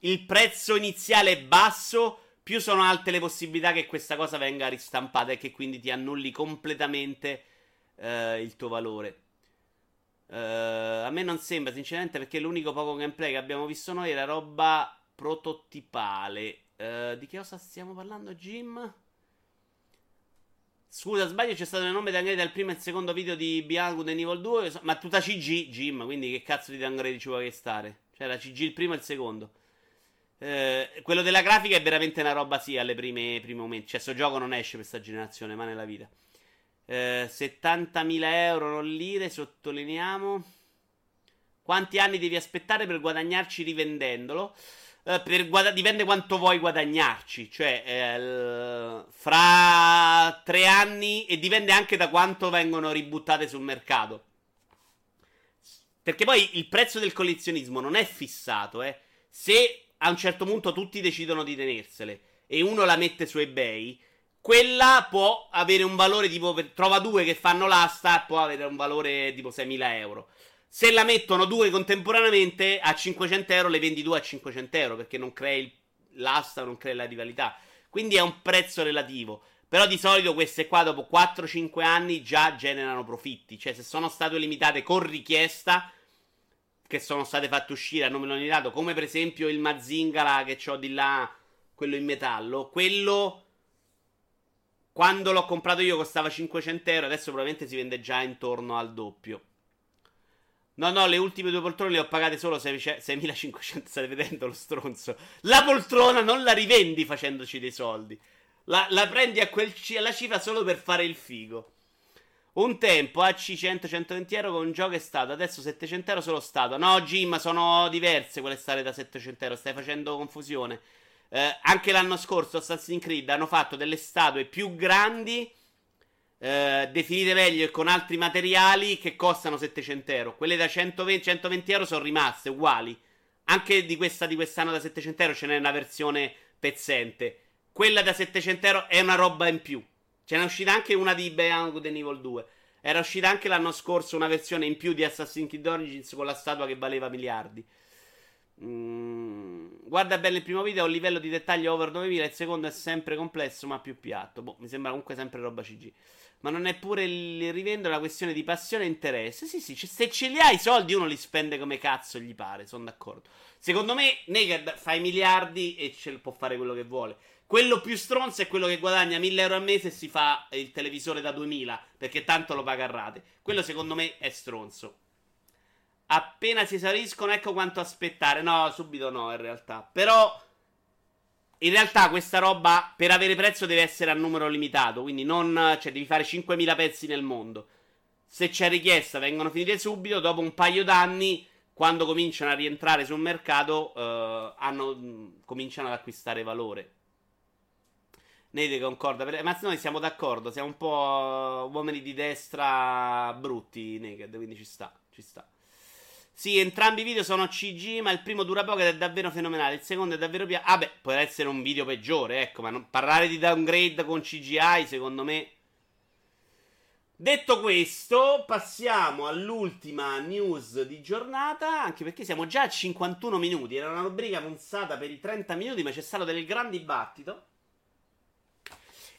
il prezzo iniziale è basso, più sono alte le possibilità che questa cosa venga ristampata e che quindi ti annulli completamente eh, il tuo valore. Uh, a me non sembra, sinceramente, perché l'unico poco gameplay che abbiamo visto noi era roba prototipale. Uh, di che cosa stiamo parlando, Jim? Scusa, sbaglio, c'è stato il nome downgrade dal primo e il secondo video di Good and Evil 2. Ma tutta CG, Jim, quindi che cazzo di downgrade ci vuoi stare? Cioè, la CG il primo e il secondo. Uh, quello della grafica è veramente una roba, sì, alle prime, primi momenti. Cioè, questo gioco non esce per questa generazione, ma nella vita. Eh, 70.000 euro, non lire, sottolineiamo. Quanti anni devi aspettare per guadagnarci rivendendolo? Eh, guada- dipende quanto vuoi guadagnarci. Cioè, eh, fra tre anni e dipende anche da quanto vengono ributtate sul mercato. Perché poi il prezzo del collezionismo non è fissato, eh. Se a un certo punto tutti decidono di tenersele e uno la mette su eBay, quella può avere un valore tipo. Trova due che fanno l'asta, può avere un valore tipo 6.000 euro. Se la mettono due contemporaneamente a 500 euro, le vendi due a 500 euro perché non crei l'asta, non crei la rivalità. Quindi è un prezzo relativo. Però di solito queste qua dopo 4-5 anni già generano profitti. Cioè, se sono state limitate con richiesta, che sono state fatte uscire a nome limitato, come per esempio il Mazingala che ho di là, quello in metallo, quello quando l'ho comprato io costava 500 euro, adesso probabilmente si vende già intorno al doppio. No, no, le ultime due poltrone le ho pagate solo 6.500. State vedendo lo stronzo? La poltrona non la rivendi facendoci dei soldi. La, la prendi a quel, alla cifra solo per fare il figo. Un tempo AC 100-120 euro con un gioco è stato, adesso 700 euro solo stato. No, Jim, sono diverse quelle stare da 700 euro, stai facendo confusione. Eh, anche l'anno scorso Assassin's Creed hanno fatto delle statue più grandi, eh, definite meglio e con altri materiali che costano 700 euro. Quelle da 120, 120 euro sono rimaste uguali. Anche di questa di quest'anno da 700 euro ce n'è una versione pezzente. Quella da 700 euro è una roba in più. Ce n'è uscita anche una di Beyond Good and Evil 2. Era uscita anche l'anno scorso una versione in più di Assassin's Creed Origins con la statua che valeva miliardi. Mm, guarda bene il primo video, ha un livello di dettaglio over 9000, il secondo è sempre complesso ma più piatto. Boh, mi sembra comunque sempre roba CG. Ma non è pure il rivendo la questione di passione e interesse. Sì, sì, se ce li ha i soldi uno li spende come cazzo gli pare, sono d'accordo. Secondo me Naked fa i miliardi e ce può fare quello che vuole. Quello più stronzo è quello che guadagna 1000 euro al mese e si fa il televisore da 2000 perché tanto lo paga a rate. Quello secondo me è stronzo. Appena si esauriscono, ecco quanto aspettare. No, subito no, in realtà. Però. In realtà questa roba per avere prezzo deve essere a numero limitato, quindi non, cioè devi fare 5.000 pezzi nel mondo. Se c'è richiesta vengono finite subito, dopo un paio d'anni, quando cominciano a rientrare sul mercato, eh, hanno, cominciano ad acquistare valore. Nede concorda, ma noi siamo d'accordo, siamo un po' uomini di destra brutti, Naked, quindi ci sta, ci sta. Sì, entrambi i video sono CG, ma il primo dura poco ed è davvero fenomenale. Il secondo è davvero piano. Ah, beh, può essere un video peggiore, ecco, ma non... parlare di downgrade con CGI, secondo me. Detto questo, passiamo all'ultima news di giornata, anche perché siamo già a 51 minuti. Era una rubrica pensata per i 30 minuti, ma c'è stato del gran dibattito.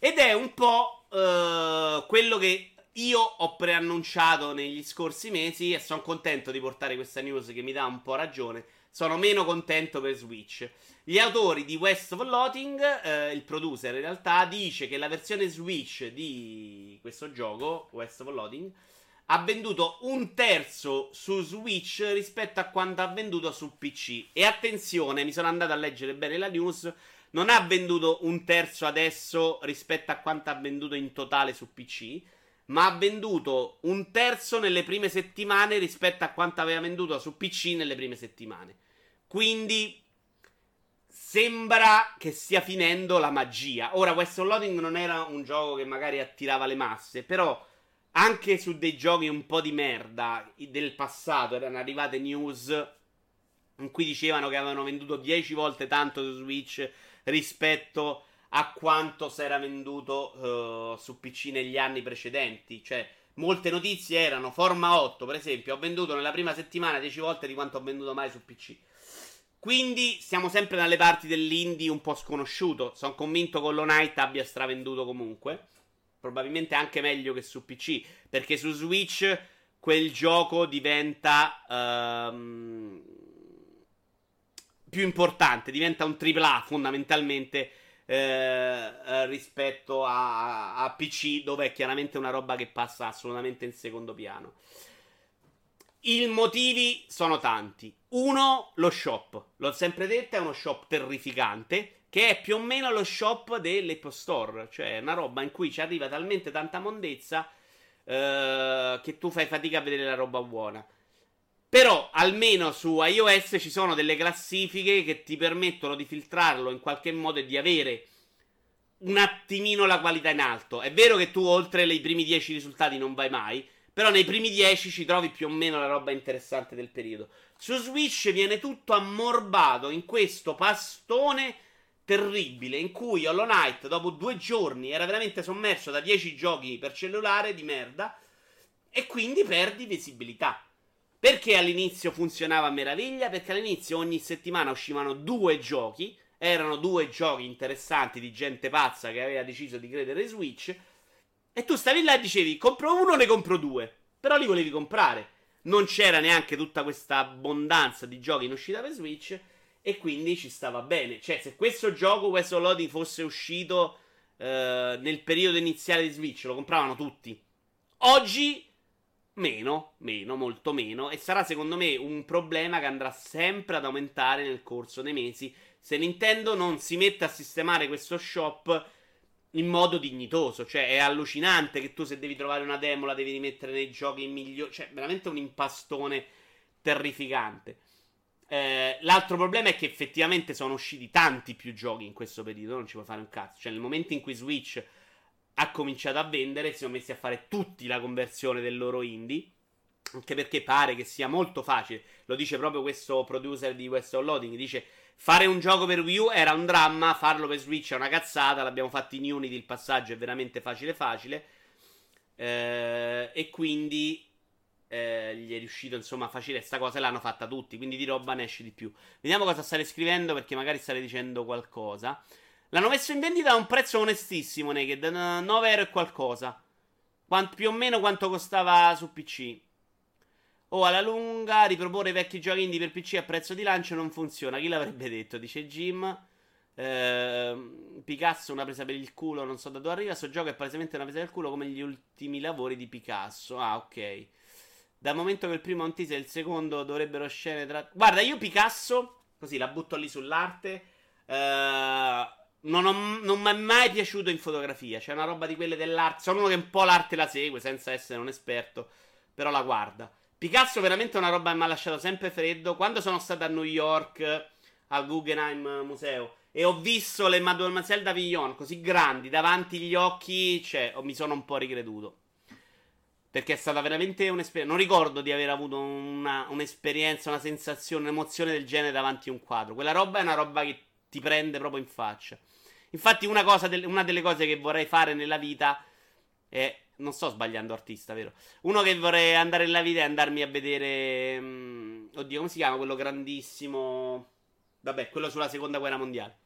Ed è un po' uh, quello che io ho preannunciato negli scorsi mesi e sono contento di portare questa news che mi dà un po' ragione. Sono meno contento per Switch. Gli autori di West of Loathing, eh, il producer in realtà, dice che la versione Switch di questo gioco, West of Loathing, ha venduto un terzo su Switch rispetto a quanto ha venduto su PC. E attenzione, mi sono andato a leggere bene la news. Non ha venduto un terzo adesso rispetto a quanto ha venduto in totale su PC, ma ha venduto un terzo nelle prime settimane rispetto a quanto aveva venduto su PC nelle prime settimane. Quindi sembra che stia finendo la magia. Ora, questo Loading non era un gioco che magari attirava le masse, però anche su dei giochi un po' di merda del passato erano arrivate news in cui dicevano che avevano venduto 10 volte tanto su Switch rispetto a quanto si era venduto uh, su PC negli anni precedenti. Cioè, molte notizie erano Forma 8, per esempio, ho venduto nella prima settimana 10 volte di quanto ho venduto mai su PC. Quindi siamo sempre dalle parti dell'indie un po' sconosciuto. Sono convinto che Hollow Knight abbia stravenduto comunque probabilmente anche meglio che su PC, perché su Switch quel gioco diventa um, più importante, diventa un AAA fondamentalmente eh, eh, rispetto a, a, PC, dove è chiaramente una roba che passa assolutamente in secondo piano. I motivi sono tanti. Uno, lo shop. L'ho sempre detto, è uno shop terrificante che è più o meno lo shop dell'Apple Store, cioè una roba in cui ci arriva talmente tanta mondezza eh, che tu fai fatica a vedere la roba buona. Però almeno su iOS ci sono delle classifiche che ti permettono di filtrarlo in qualche modo e di avere un attimino la qualità in alto. È vero che tu oltre i primi 10 risultati non vai mai, però nei primi 10 ci trovi più o meno la roba interessante del periodo. Su Switch viene tutto ammorbato in questo pastone terribile in cui Hollow Knight dopo due giorni era veramente sommerso da 10 giochi per cellulare di merda e quindi perdi visibilità. Perché all'inizio funzionava a meraviglia? Perché all'inizio ogni settimana uscivano due giochi, erano due giochi interessanti di gente pazza che aveva deciso di credere Switch e tu stavi là e dicevi compro uno, ne compro due, però li volevi comprare. Non c'era neanche tutta questa abbondanza di giochi in uscita per Switch e quindi ci stava bene. Cioè, se questo gioco, questo Lodi, fosse uscito eh, nel periodo iniziale di Switch, lo compravano tutti. Oggi meno, meno, molto meno. E sarà secondo me un problema che andrà sempre ad aumentare nel corso dei mesi. Se Nintendo non si mette a sistemare questo shop in modo dignitoso. Cioè, è allucinante che tu se devi trovare una demo la devi rimettere nei giochi migliori. Cioè, veramente un impastone terrificante. Eh, l'altro problema è che effettivamente sono usciti tanti più giochi in questo periodo, non ci puoi fare un cazzo. Cioè, nel momento in cui Switch ha cominciato a vendere, si sono messi a fare tutti la conversione del loro indie. Anche perché pare che sia molto facile. Lo dice proprio questo producer di West Loading. Dice: Fare un gioco per Wii U era un dramma, farlo per Switch è una cazzata. L'abbiamo fatto in Unity. Il passaggio è veramente facile, facile. Eh, e quindi eh, gli è riuscito insomma a facile sta cosa e l'hanno fatta tutti, quindi di roba ne esce di più. Vediamo cosa state scrivendo perché magari state dicendo qualcosa. L'hanno messo in vendita a un prezzo onestissimo, Naked, 9 euro e qualcosa. Quanto, più o meno quanto costava su PC. Oh, alla lunga riproporre i vecchi giochi indie per PC a prezzo di lancio non funziona. Chi l'avrebbe detto? Dice Jim. Eh, Picasso una presa per il culo, non so da dove arriva. Questo gioco è palesemente una presa per il culo come gli ultimi lavori di Picasso. Ah, ok. Dal momento che il primo è un teaser e il secondo dovrebbero scene tra... Guarda, io Picasso, così la butto lì sull'arte, eh, non, ho, non mi è mai piaciuto in fotografia. C'è una roba di quelle dell'arte. Sono uno che un po' l'arte la segue, senza essere un esperto, però la guarda. Picasso veramente è una roba che mi ha lasciato sempre freddo. Quando sono stato a New York, al Guggenheim Museo, e ho visto le Mademoiselle d'Avignon così grandi davanti agli occhi, cioè, mi sono un po' ricreduto. Perché è stata veramente un'esperienza. Non ricordo di aver avuto una, un'esperienza, una sensazione, un'emozione del genere davanti a un quadro. Quella roba è una roba che ti prende proprio in faccia. Infatti, una, de- una delle cose che vorrei fare nella vita è. Non sto sbagliando artista, vero? Uno che vorrei andare nella vita è andarmi a vedere. Mh, mm, oddio, come si chiama quello grandissimo. Vabbè, quello sulla seconda guerra mondiale.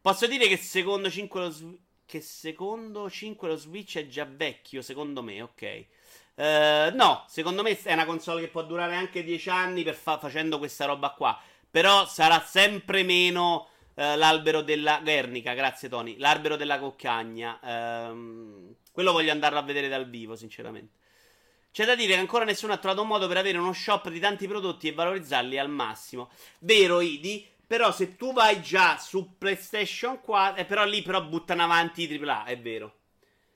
Posso dire che secondo 5 lo, che secondo 5 lo Switch è già vecchio, secondo me, ok. Uh, no, secondo me è una console che può durare anche 10 anni fa- facendo questa roba qua. Però sarà sempre meno uh, l'albero della Guernica, grazie Tony. L'albero della coccagna. Uh, quello voglio andarlo a vedere dal vivo, sinceramente. C'è da dire che ancora nessuno ha trovato un modo per avere uno shop di tanti prodotti e valorizzarli al massimo. Vero, Idi? Però se tu vai già su PlayStation 4, eh, però lì però buttano avanti i AAA, è vero.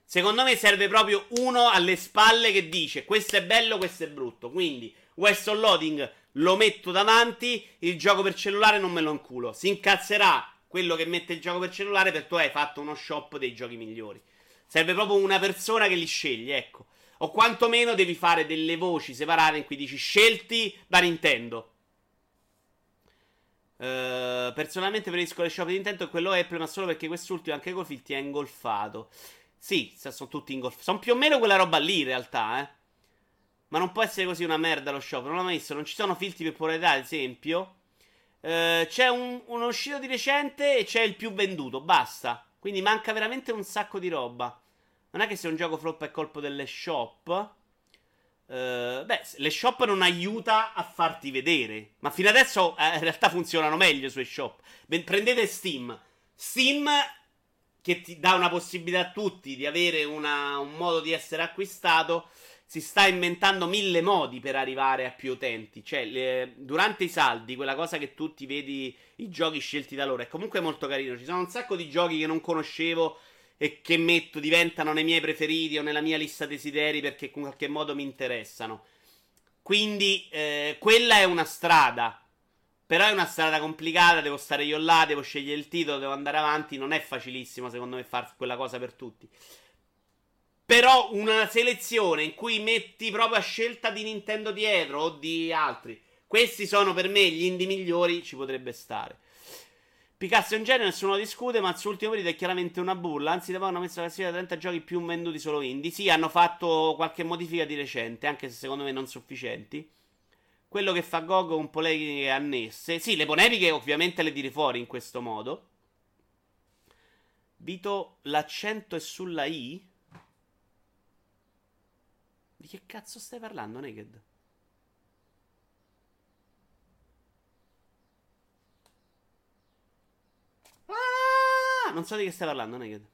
Secondo me serve proprio uno alle spalle che dice questo è bello, questo è brutto. Quindi Weston Loading lo metto davanti, il gioco per cellulare non me lo inculo. Si incazzerà quello che mette il gioco per cellulare perché tu hai fatto uno shop dei giochi migliori. Serve proprio una persona che li sceglie, ecco. O quantomeno devi fare delle voci separate in cui dici scelti da Nintendo. Uh, personalmente preferisco le shop di Nintendo e quello Apple, ma solo perché quest'ultimo anche col filtri è ingolfato. Sì, sono tutti ingolfati. Sono più o meno quella roba lì in realtà, eh. Ma non può essere così una merda lo shop. Non l'ho mai visto. Non ci sono filtri per polarità, ad esempio. Uh, c'è un, uno uscito di recente e c'è il più venduto. Basta. Quindi manca veramente un sacco di roba. Non è che se un gioco floppa è colpo delle shop. Uh, beh, le shop non aiuta a farti vedere. Ma fino adesso eh, in realtà funzionano meglio sui shop. Prendete Steam. Steam che ti dà una possibilità a tutti di avere una, un modo di essere acquistato, si sta inventando mille modi per arrivare a più utenti. Cioè, le, durante i saldi, quella cosa che tu ti vedi i giochi scelti da loro è comunque molto carino. Ci sono un sacco di giochi che non conoscevo e che metto, diventano nei miei preferiti o nella mia lista desideri perché in qualche modo mi interessano. Quindi, eh, quella è una strada. Però è una strada complicata, devo stare io là, devo scegliere il titolo, devo andare avanti. Non è facilissimo, secondo me, fare quella cosa per tutti. Però una selezione in cui metti proprio a scelta di Nintendo dietro o di altri. Questi sono per me gli indie migliori, ci potrebbe stare. Picasso in genere nessuno discute, ma il suo ultimo periodo è chiaramente una bulla. Anzi, da poi hanno messo la classifica 30 giochi più venduti solo indie. Sì, hanno fatto qualche modifica di recente, anche se secondo me non sufficienti. Quello che fa Gogo con polemiche annesse. Sì, le polemiche ovviamente le tiri fuori in questo modo. Vito, l'accento è sulla I? Di che cazzo stai parlando, Naked? Ah, non so di che stai parlando, Naked.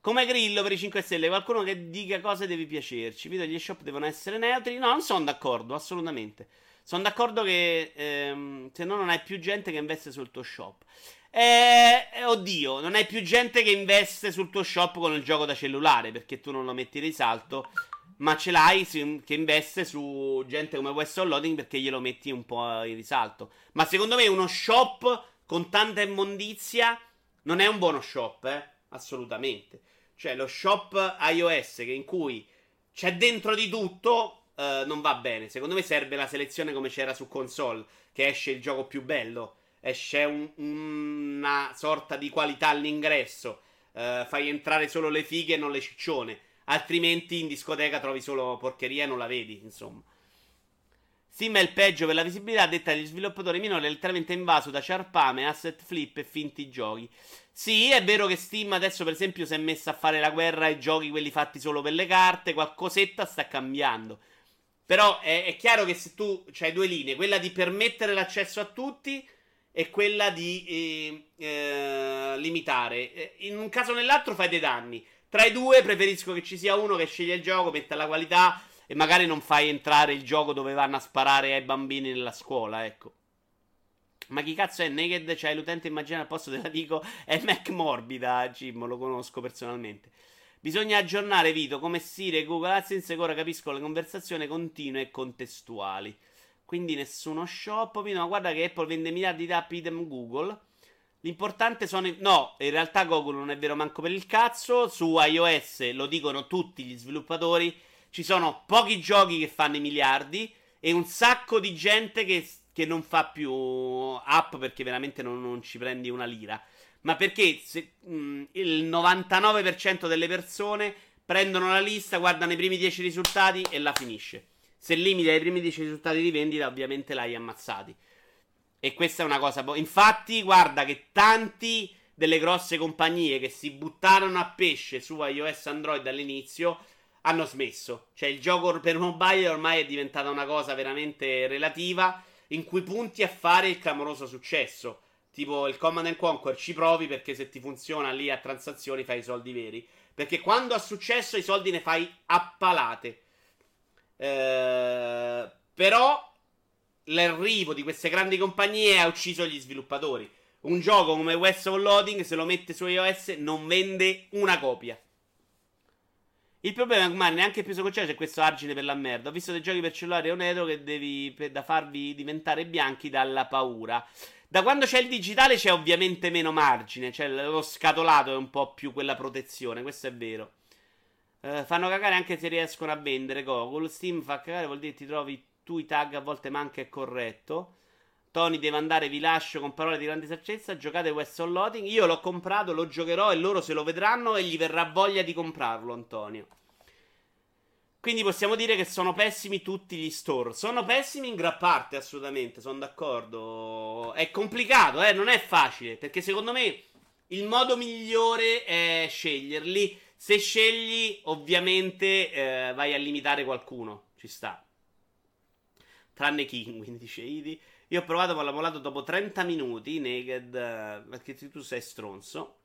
Come Grillo per i 5 Stelle, qualcuno che dica cosa deve piacerci. Video gli shop devono essere neutri. No, non sono d'accordo, assolutamente. Sono d'accordo che ehm, se no non hai più gente che investe sul tuo shop. Eh, eh, oddio, non hai più gente che investe sul tuo shop con il gioco da cellulare perché tu non lo metti in risalto. Ma ce l'hai che investe su gente come Western Loading perché glielo metti un po' in risalto. Ma secondo me uno shop con tanta immondizia non è un buono shop, eh? Assolutamente. Cioè, lo shop iOS in cui c'è dentro di tutto uh, non va bene. Secondo me serve la selezione come c'era su console, che esce il gioco più bello, esce un, una sorta di qualità all'ingresso, uh, fai entrare solo le fighe e non le ciccione. Altrimenti in discoteca trovi solo porcheria e non la vedi, insomma. Steam è il peggio per la visibilità, detta agli sviluppatori minori, è letteralmente invaso da ciarpame, asset flip e finti giochi. Sì, è vero che Steam adesso, per esempio, si è messa a fare la guerra ai giochi, quelli fatti solo per le carte. Qualcosetta sta cambiando. Però è, è chiaro che se tu hai due linee, quella di permettere l'accesso a tutti e quella di eh, eh, limitare. Eh, in un caso o nell'altro fai dei danni. Tra i due preferisco che ci sia uno che sceglie il gioco, metta la qualità e magari non fai entrare il gioco dove vanno a sparare ai bambini nella scuola, ecco. Ma chi cazzo è Naked? Cioè, l'utente immaginario al posto della Dico? È Mac Morbida, Jim, lo conosco personalmente. Bisogna aggiornare Vito come Siri e Google AdSense ora capisco le conversazioni continue e contestuali. Quindi nessuno shop. No, guarda che Apple vende miliardi di app idem Google. L'importante sono. I... No, in realtà Google non è vero manco per il cazzo. Su iOS lo dicono tutti gli sviluppatori. Ci sono pochi giochi che fanno i miliardi e un sacco di gente che che non fa più app perché veramente non, non ci prendi una lira. Ma perché se, mh, il 99% delle persone prendono la lista, guardano i primi 10 risultati e la finisce. Se limiti ai primi 10 risultati di vendita, ovviamente l'hai ammazzati. E questa è una cosa. Bo- Infatti, guarda che tanti delle grosse compagnie che si buttarono a pesce su iOS Android all'inizio hanno smesso. Cioè, il gioco per mobile ormai è diventata una cosa veramente relativa in cui punti a fare il clamoroso successo. Tipo il Command and Conquer ci provi perché se ti funziona lì a transazioni fai i soldi veri. Perché quando ha successo i soldi ne fai a palate. Eh, però l'arrivo di queste grandi compagnie ha ucciso gli sviluppatori. Un gioco come Western Loading, se lo mette su iOS, non vende una copia. Il problema, Gumani, neanche più secondo c'è questo argine per la merda. Ho visto dei giochi per cellulare o netto che devi per, da farvi diventare bianchi dalla paura. Da quando c'è il digitale c'è ovviamente meno margine. Cioè, lo scatolato è un po' più quella protezione. Questo è vero. Uh, fanno cagare anche se riescono a vendere Google. Steam fa cagare, vuol dire che ti trovi tu i tag a volte manca è corretto. Tony deve andare, vi lascio con parole di grande saggezza. Giocate Western Loading. Io l'ho comprato, lo giocherò e loro se lo vedranno e gli verrà voglia di comprarlo, Antonio. Quindi possiamo dire che sono pessimi tutti gli store. Sono pessimi in gran parte, assolutamente, sono d'accordo. È complicato, eh, non è facile, perché secondo me il modo migliore è sceglierli. Se scegli, ovviamente, eh, vai a limitare qualcuno. Ci sta. Tranne King, quindi Idi. Io ho provato, volato dopo 30 minuti. Naked. Eh, perché tu sei stronzo.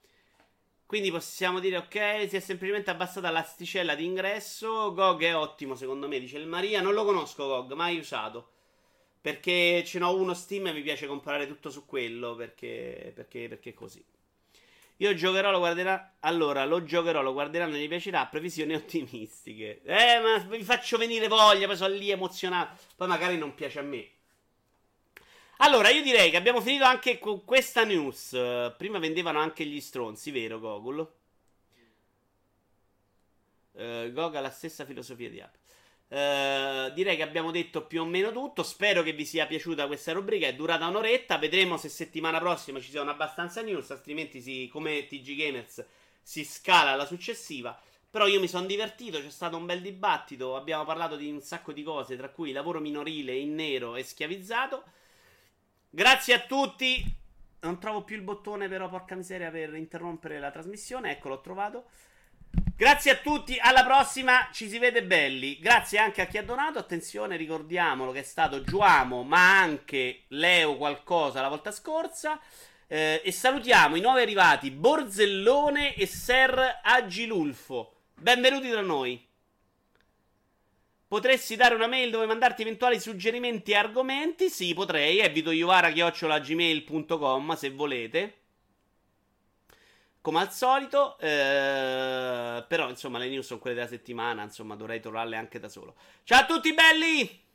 Quindi possiamo dire, ok, si è semplicemente abbassata l'asticella d'ingresso. GOG è ottimo, secondo me, dice il Maria. Non lo conosco, GOG, mai usato. Perché ce n'ho uno Steam e mi piace comprare tutto su quello. Perché, perché, perché così. Io giocherò, lo guarderà. Allora, lo giocherò, lo guarderanno, gli piacerà. Previsioni ottimistiche. Eh, ma vi faccio venire voglia, poi sono lì emozionato. Poi magari non piace a me. Allora, io direi che abbiamo finito anche con questa news. Prima vendevano anche gli stronzi, vero, Gogol? Uh, Gog ha la stessa filosofia di Apple. Uh, direi che abbiamo detto più o meno tutto. Spero che vi sia piaciuta questa rubrica. È durata un'oretta. Vedremo se settimana prossima ci siano abbastanza news. Altrimenti, si, come TG Gamers, si scala alla successiva. Però io mi sono divertito. C'è stato un bel dibattito. Abbiamo parlato di un sacco di cose, tra cui lavoro minorile in nero e schiavizzato. Grazie a tutti. Non trovo più il bottone, però, porca miseria, per interrompere la trasmissione. Ecco, l'ho trovato. Grazie a tutti, alla prossima, ci si vede belli. Grazie anche a chi ha donato. Attenzione, ricordiamolo che è stato Giuamo, ma anche Leo qualcosa la volta scorsa. Eh, e salutiamo i nuovi arrivati Borzellone e Ser Agilulfo. Benvenuti da noi. Potresti dare una mail dove mandarti eventuali suggerimenti e argomenti? Sì, potrei. Evito iovara.gmail.com se volete come al solito. Eh, però, insomma, le news sono quelle della settimana. Insomma, dovrei trovarle anche da solo. Ciao a tutti belli!